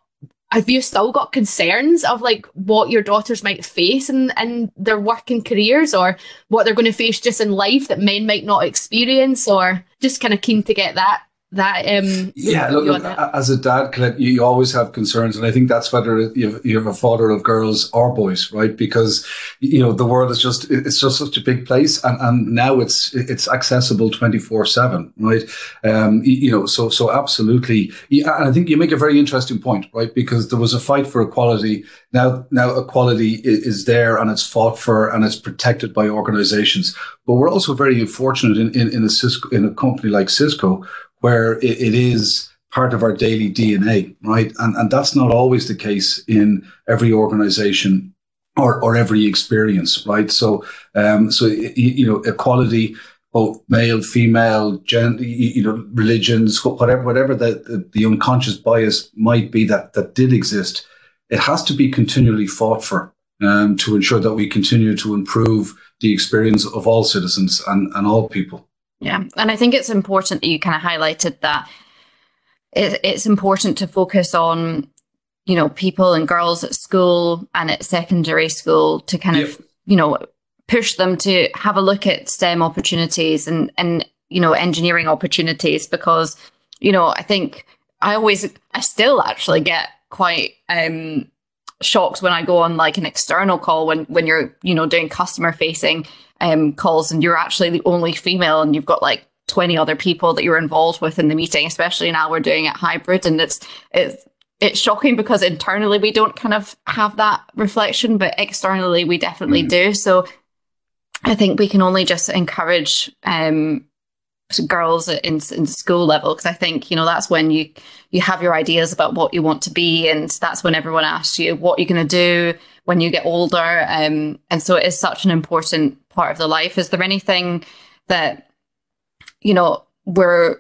have you still got concerns of like what your daughters might face in, in their working careers or what they're going to face just in life that men might not experience or just kind of keen to get that that um yeah look, look as a dad Colette, you, you always have concerns and i think that's whether you have, you have a father of girls or boys right? Because you know the world is just it's just such a big place and and now it's it's accessible 24 7 right? Um you know so so absolutely. Yeah, and i think you make a very interesting point right? Because there was a fight for equality. Now now equality is there and it's fought for and it's protected by organizations. But we're also very fortunate in in, in a cisco in a company like cisco where it, it is part of our daily DNA, right? And, and that's not always the case in every organization or, or every experience, right? So, um, so you know, equality, both male, female, gen, you know, religions, whatever, whatever the, the, the unconscious bias might be that that did exist, it has to be continually fought for um, to ensure that we continue to improve the experience of all citizens and, and all people. Yeah, and I think it's important that you kind of highlighted that it, it's important to focus on you know, people and girls at school and at secondary school to kind yep. of, you know, push them to have a look at STEM opportunities and, and, you know, engineering opportunities because, you know, I think I always, I still actually get quite, um, shocked when I go on like an external call when, when you're, you know, doing customer facing, um, calls and you're actually the only female and you've got like 20 other people that you're involved with in the meeting, especially now we're doing it hybrid and it's, it's, it's shocking because internally we don't kind of have that reflection, but externally we definitely mm. do. So I think we can only just encourage um, girls in, in school level because I think you know that's when you you have your ideas about what you want to be, and that's when everyone asks you what you're going to do when you get older. Um, and so it is such an important part of the life. Is there anything that you know we're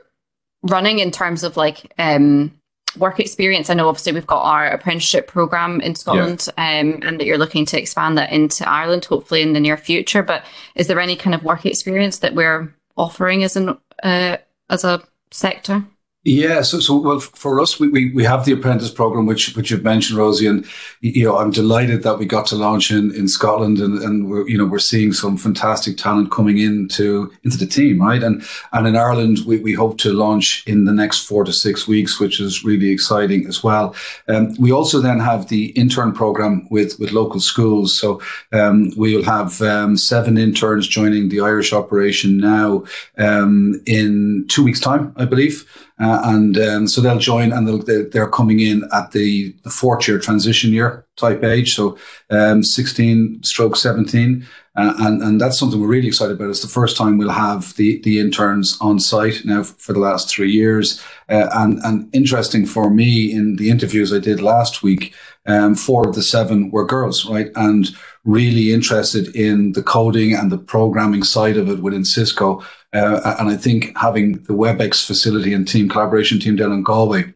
running in terms of like um, work experience? I know obviously we've got our apprenticeship program in Scotland yeah. um, and that you're looking to expand that into Ireland, hopefully in the near future. But is there any kind of work experience that we're offering as an uh, as a sector? Yeah, so so well for us, we, we, we have the apprentice program, which which you've mentioned, Rosie, and you know I'm delighted that we got to launch in, in Scotland, and, and we're you know we're seeing some fantastic talent coming into into the team, right? And and in Ireland, we, we hope to launch in the next four to six weeks, which is really exciting as well. Um, we also then have the intern program with with local schools, so um, we will have um, seven interns joining the Irish operation now um, in two weeks' time, I believe. Uh, and um, so they'll join and they'll, they're coming in at the, the fourth year transition year type age. So um, 16 stroke 17. Uh, and, and that's something we're really excited about. It's the first time we'll have the, the interns on site now for the last three years. Uh, and, and interesting for me in the interviews I did last week, um, four of the seven were girls, right? And really interested in the coding and the programming side of it within Cisco. Uh, and I think having the WebEx facility and team collaboration team down in Galway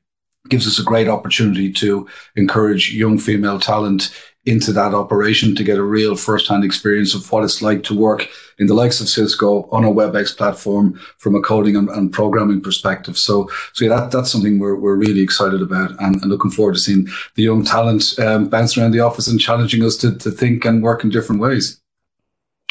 gives us a great opportunity to encourage young female talent into that operation to get a real first-hand experience of what it's like to work in the likes of Cisco on a WebEx platform from a coding and, and programming perspective. So, so yeah, that, that's something we're, we're really excited about and, and looking forward to seeing the young talent um, bounce around the office and challenging us to, to think and work in different ways.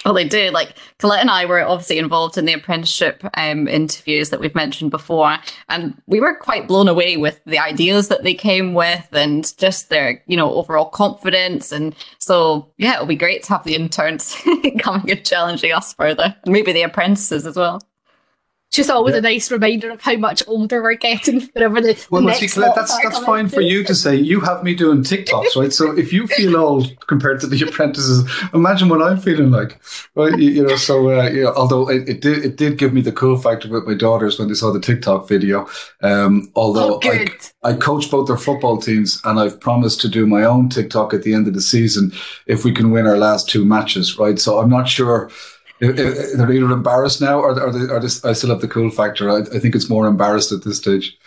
Well, they do. Like Colette and I were obviously involved in the apprenticeship um, interviews that we've mentioned before, and we were quite blown away with the ideas that they came with and just their, you know, overall confidence. And so, yeah, it'll be great to have the interns coming and challenging us further, maybe the apprentices as well just always yeah. a nice reminder of how much older we're getting whenever the well, next see, that's that's fine for you to say. You have me doing TikToks, right? So if you feel old compared to the apprentices, imagine what I'm feeling like, right? You, you know, so uh, you know, although it, it, did it did give me the cool factor with my daughters when they saw the TikTok video. Um, although oh, I, I coach both their football teams, and I've promised to do my own TikTok at the end of the season if we can win our last two matches, right? So I'm not sure they're either embarrassed now or, or, they, or they, I still have the cool factor. I, I, think it's more embarrassed at this stage.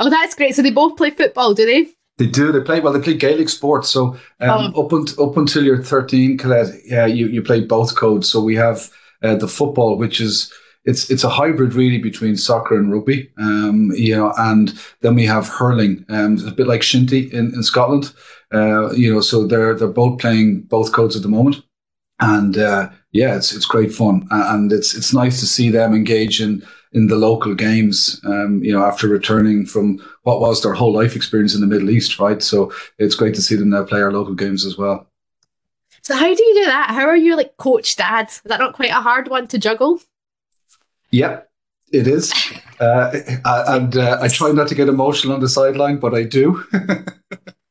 Oh, that's great. So they both play football, do they? They do. They play well. They play Gaelic sports. So um, oh. up, un- up until you're 13, Colette, yeah, you, you play both codes. So we have uh, the football, which is it's it's a hybrid really between soccer and rugby. Um, you know, and then we have hurling, um, a bit like shinty in, in Scotland. Uh, you know, so they're they're both playing both codes at the moment, and uh, yeah, it's it's great fun, and it's it's nice to see them engage in in the local games. Um, you know, after returning from what was their whole life experience in the Middle East, right? So it's great to see them now play our local games as well. So how do you do that? How are you like coach dad? Is that not quite a hard one to juggle? Yeah, it is. uh, and uh, I try not to get emotional on the sideline, but I do.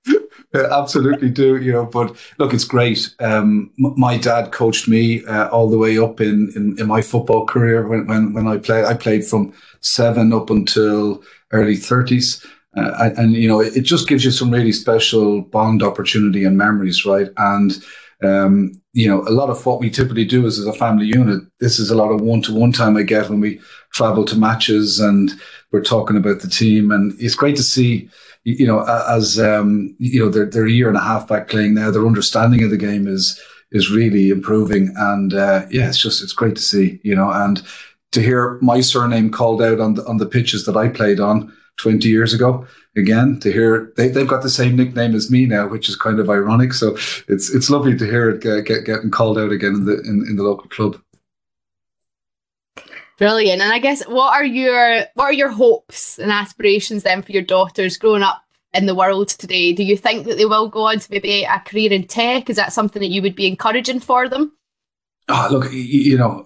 absolutely do. You know, but look, it's great. Um, my dad coached me uh, all the way up in, in, in my football career when, when, when I played. I played from seven up until early thirties. Uh, and, you know, it, it, just gives you some really special bond opportunity and memories, right? And, um, you know, a lot of what we typically do is as a family unit, this is a lot of one to one time I get when we travel to matches and we're talking about the team. And it's great to see, you know, as, um, you know, they're, they're a year and a half back playing now, their understanding of the game is, is really improving. And, uh, yeah, it's just, it's great to see, you know, and to hear my surname called out on the, on the pitches that I played on, 20 years ago. Again, to hear they, they've got the same nickname as me now, which is kind of ironic. So it's it's lovely to hear it get, get getting called out again in the in, in the local club. Brilliant. And I guess what are your what are your hopes and aspirations then for your daughters growing up in the world today? Do you think that they will go on to maybe a career in tech? Is that something that you would be encouraging for them? Oh, look, you know,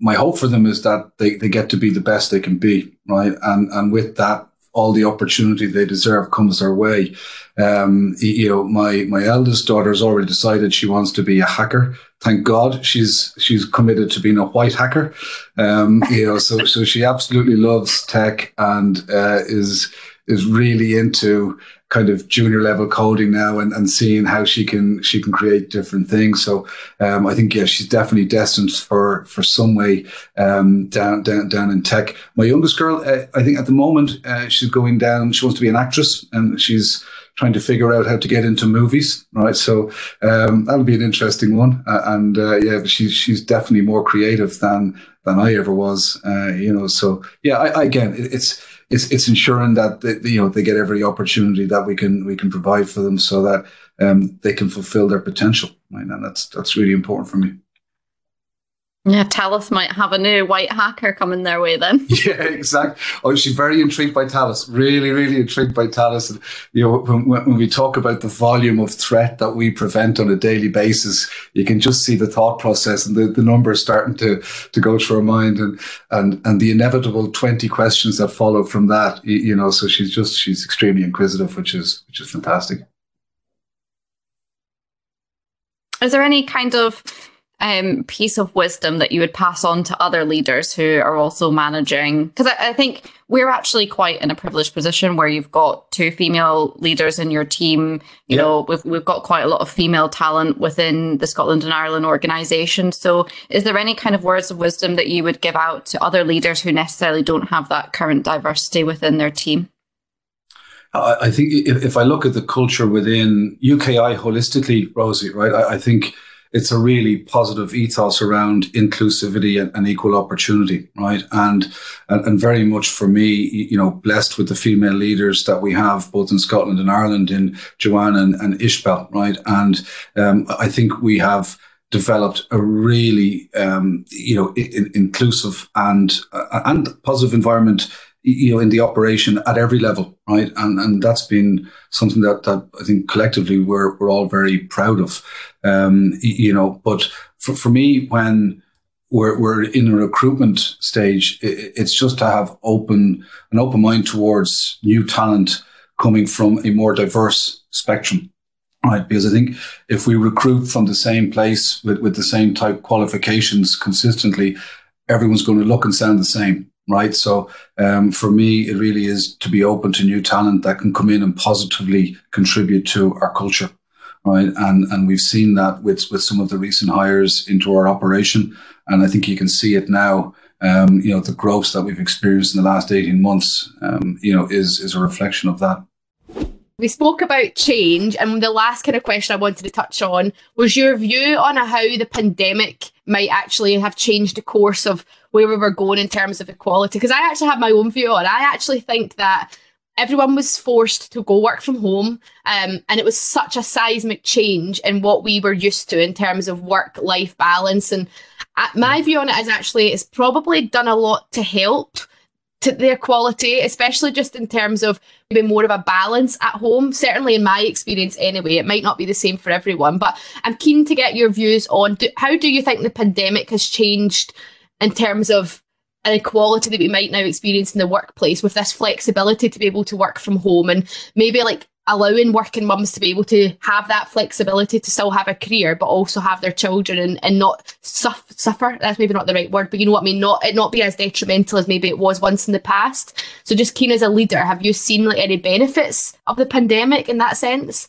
my hope for them is that they, they get to be the best they can be, right? And and with that, all the opportunity they deserve comes their way. Um, you know, my my eldest daughter's already decided she wants to be a hacker. Thank God she's she's committed to being a white hacker. Um, you know, so so she absolutely loves tech and uh, is is really into kind of junior level coding now and, and seeing how she can she can create different things. So um, I think yeah, she's definitely destined for for some way um, down down down in tech. My youngest girl, uh, I think at the moment uh, she's going down. She wants to be an actress, and she's trying to figure out how to get into movies, right? So um, that'll be an interesting one. Uh, and uh, yeah, she's she's definitely more creative than than I ever was, uh, you know. So yeah, I, I, again, it's it's it's ensuring that they, you know they get every opportunity that we can we can provide for them, so that um, they can fulfill their potential. And that's that's really important for me. Yeah, Talos might have a new white hacker coming their way then. yeah, exactly. Oh, she's very intrigued by Talos. Really, really intrigued by Talos. And, you know, when, when we talk about the volume of threat that we prevent on a daily basis, you can just see the thought process and the, the numbers starting to, to go through her mind and, and, and the inevitable 20 questions that follow from that, you, you know, so she's just, she's extremely inquisitive, which is, which is fantastic. Is there any kind of um, piece of wisdom that you would pass on to other leaders who are also managing? Because I, I, think we're actually quite in a privileged position where you've got two female leaders in your team. You yeah. know, we've we've got quite a lot of female talent within the Scotland and Ireland organisation. So, is there any kind of words of wisdom that you would give out to other leaders who necessarily don't have that current diversity within their team? I think if I look at the culture within UKI holistically, Rosie, right, I think it's a really positive ethos around inclusivity and, and equal opportunity, right? And, and, and very much for me, you know, blessed with the female leaders that we have both in Scotland and Ireland in Joanne and, and Ishbel, right? And um, I think we have developed a really um, you know in, inclusive and uh, and positive environment you know, in the operation at every level, right? And and that's been something that that I think collectively we're we're all very proud of, um, you know. But for for me, when we're we're in a recruitment stage, it, it's just to have open an open mind towards new talent coming from a more diverse spectrum. Right, because I think if we recruit from the same place with, with the same type qualifications consistently, everyone's going to look and sound the same right? So um, for me, it really is to be open to new talent that can come in and positively contribute to our culture, right? And and we've seen that with with some of the recent hires into our operation, and I think you can see it now. Um, you know, the growth that we've experienced in the last eighteen months, um, you know, is is a reflection of that. We spoke about change, and the last kind of question I wanted to touch on was your view on how the pandemic might actually have changed the course of where we were going in terms of equality. Because I actually have my own view on. I actually think that everyone was forced to go work from home, um, and it was such a seismic change in what we were used to in terms of work-life balance. And uh, my view on it is actually it's probably done a lot to help to their quality, especially just in terms of maybe more of a balance at home. Certainly, in my experience, anyway, it might not be the same for everyone. But I'm keen to get your views on do, how do you think the pandemic has changed in terms of an equality that we might now experience in the workplace with this flexibility to be able to work from home and maybe like allowing working mums to be able to have that flexibility to still have a career but also have their children and, and not suffer, suffer. That's maybe not the right word but you know what i mean? Not it not be as detrimental as maybe it was once in the past. So just keen as a leader have you seen like any benefits of the pandemic in that sense?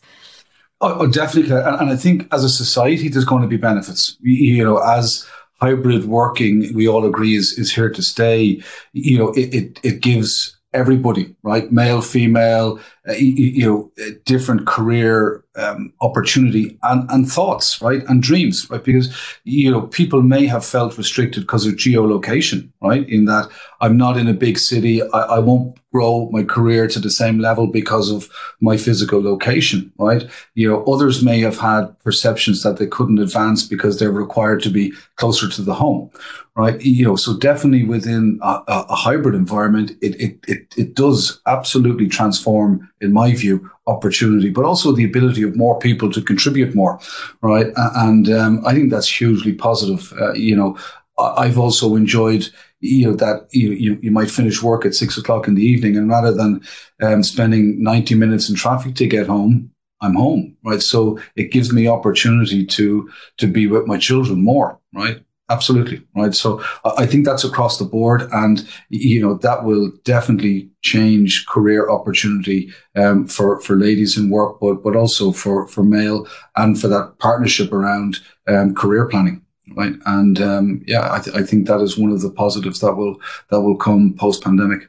Oh, oh definitely and, and i think as a society there's going to be benefits. You know as hybrid working we all agree is, is here to stay you know it, it, it gives everybody, right? Male, female, uh, you, you, know, different career um, opportunity and, and thoughts, right? And dreams, right? Because, you know, people may have felt restricted because of geolocation, right? In that I'm not in a big city. I, I won't grow my career to the same level because of my physical location, right? You know, others may have had perceptions that they couldn't advance because they're required to be closer to the home, right? You know, so definitely within a, a hybrid environment, it, it, it, it does absolutely transform, in my view, opportunity, but also the ability of more people to contribute more, right? And um, I think that's hugely positive. Uh, you know, I've also enjoyed you know that you, you you might finish work at six o'clock in the evening, and rather than um, spending ninety minutes in traffic to get home, I'm home, right? So it gives me opportunity to to be with my children more, right? Absolutely, right. So I think that's across the board, and you know that will definitely change career opportunity um, for for ladies in work, but but also for for male and for that partnership around um, career planning right? And um, yeah, I, th- I think that is one of the positives that will that will come post pandemic.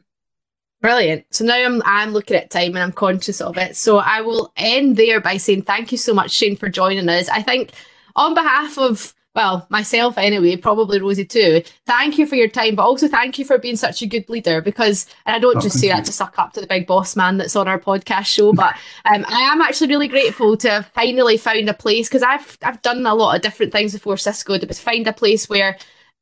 Brilliant. So now I'm I'm looking at time and I'm conscious of it. So I will end there by saying thank you so much, Shane, for joining us. I think on behalf of well, myself anyway, probably Rosie too. Thank you for your time, but also thank you for being such a good leader because, and I don't oh, just say you. that to suck up to the big boss man that's on our podcast show, but um, I am actually really grateful to have finally found a place because I've I've done a lot of different things before Cisco, to find a place where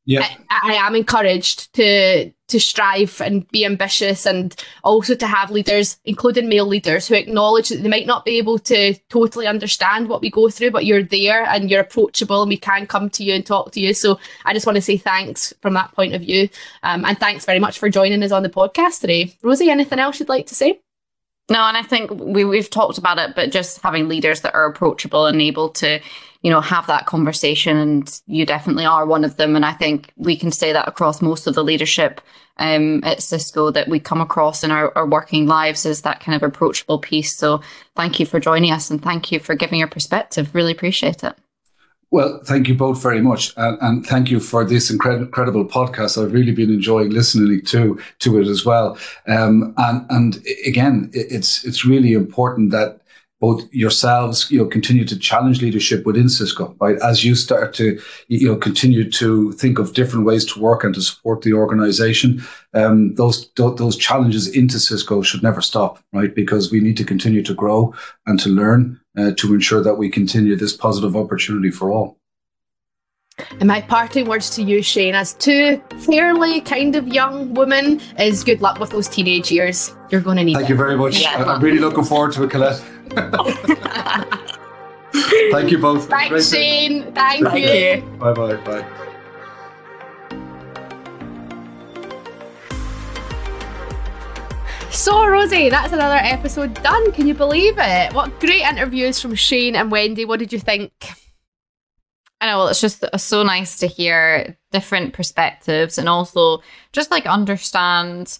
yeah. I, I, am encouraged to to strive and be ambitious and also to have leaders, including male leaders, who acknowledge that they might not be able to totally understand what we go through, but you're there and you're approachable and we can come to you and talk to you. So I just want to say thanks from that point of view. Um, and thanks very much for joining us on the podcast today. Rosie, anything else you'd like to say? No, and I think we, we've talked about it, but just having leaders that are approachable and able to you know, have that conversation. And you definitely are one of them. And I think we can say that across most of the leadership um, at Cisco that we come across in our, our working lives is that kind of approachable piece. So thank you for joining us and thank you for giving your perspective. Really appreciate it. Well, thank you both very much, and, and thank you for this incredible, incredible podcast. I've really been enjoying listening to to it as well. Um, and and again, it's it's really important that both yourselves, you know, continue to challenge leadership within Cisco, right? As you start to, you know, continue to think of different ways to work and to support the organization, um, those those challenges into Cisco should never stop, right? Because we need to continue to grow and to learn uh, to ensure that we continue this positive opportunity for all. And my parting words to you, Shane, as two fairly kind of young women, is good luck with those teenage years. You're going to need it. Thank it. you very much. Yeah, I'm really looking forward to it, Colette. Thank you both. Thanks, Shane. Thank, Thank you. you. Bye bye. Bye. So, Rosie, that's another episode done. Can you believe it? What great interviews from Shane and Wendy. What did you think? I know well, it's just so nice to hear different perspectives and also just like understand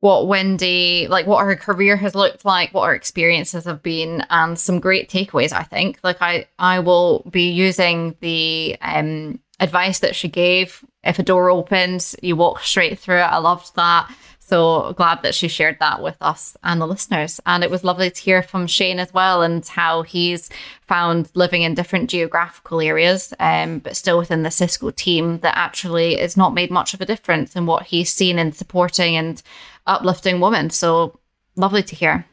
what Wendy, like what her career has looked like, what her experiences have been, and some great takeaways. I think, like I, I will be using the um, advice that she gave. If a door opens, you walk straight through it. I loved that. So glad that she shared that with us and the listeners. And it was lovely to hear from Shane as well and how he's found living in different geographical areas, um, but still within the Cisco team, that actually it's not made much of a difference in what he's seen in supporting and uplifting woman. So lovely to hear.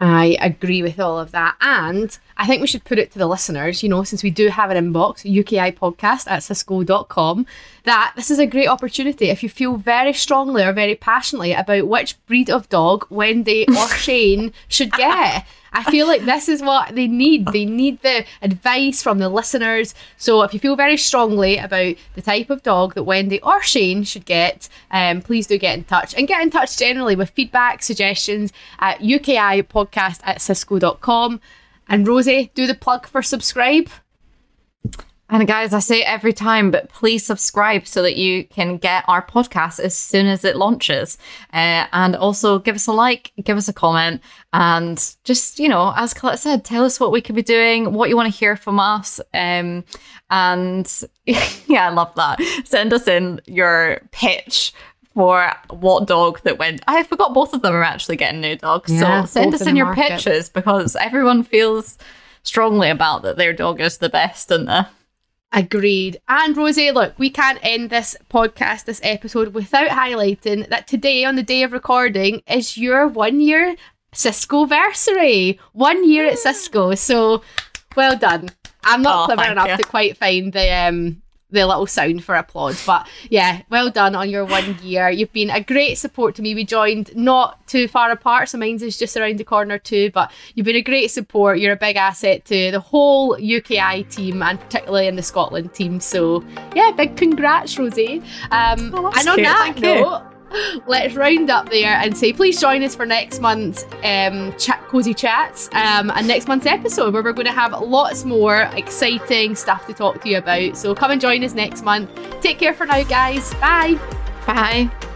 I agree with all of that. And I think we should put it to the listeners, you know, since we do have an inbox, UKI podcast at cisco.com, that this is a great opportunity. If you feel very strongly or very passionately about which breed of dog Wendy or Shane should get, I feel like this is what they need. They need the advice from the listeners. So if you feel very strongly about the type of dog that Wendy or Shane should get, um, please do get in touch and get in touch generally with feedback, suggestions at UKI podcast at cisco.com. And Rosie, do the plug for subscribe. And guys, I say it every time, but please subscribe so that you can get our podcast as soon as it launches. Uh, and also give us a like, give us a comment, and just, you know, as Colette said, tell us what we could be doing, what you want to hear from us. Um, and yeah, I love that. Send us in your pitch for what dog that went. I forgot both of them are actually getting new dogs. Yeah, so send us in your market. pitches because everyone feels strongly about that their dog is the best, don't they? Agreed. And Rosie, look, we can't end this podcast, this episode, without highlighting that today, on the day of recording, is your one year Cisco versary. One year at Cisco. So well done. I'm not Oh, clever enough you. to quite find the um the little sound for applause. But yeah, well done on your one year. You've been a great support to me. We joined not too far apart, so mine's is just around the corner too. But you've been a great support. You're a big asset to the whole UKI team and particularly in the Scotland team. So yeah, big congrats, Rosie. Um, Oh, and on cute. that Thank you. Let's round up there and say please join us for next month's um, chat, cozy chats um, and next month's episode where we're going to have lots more exciting stuff to talk to you about. So come and join us next month. Take care for now, guys. Bye. Bye.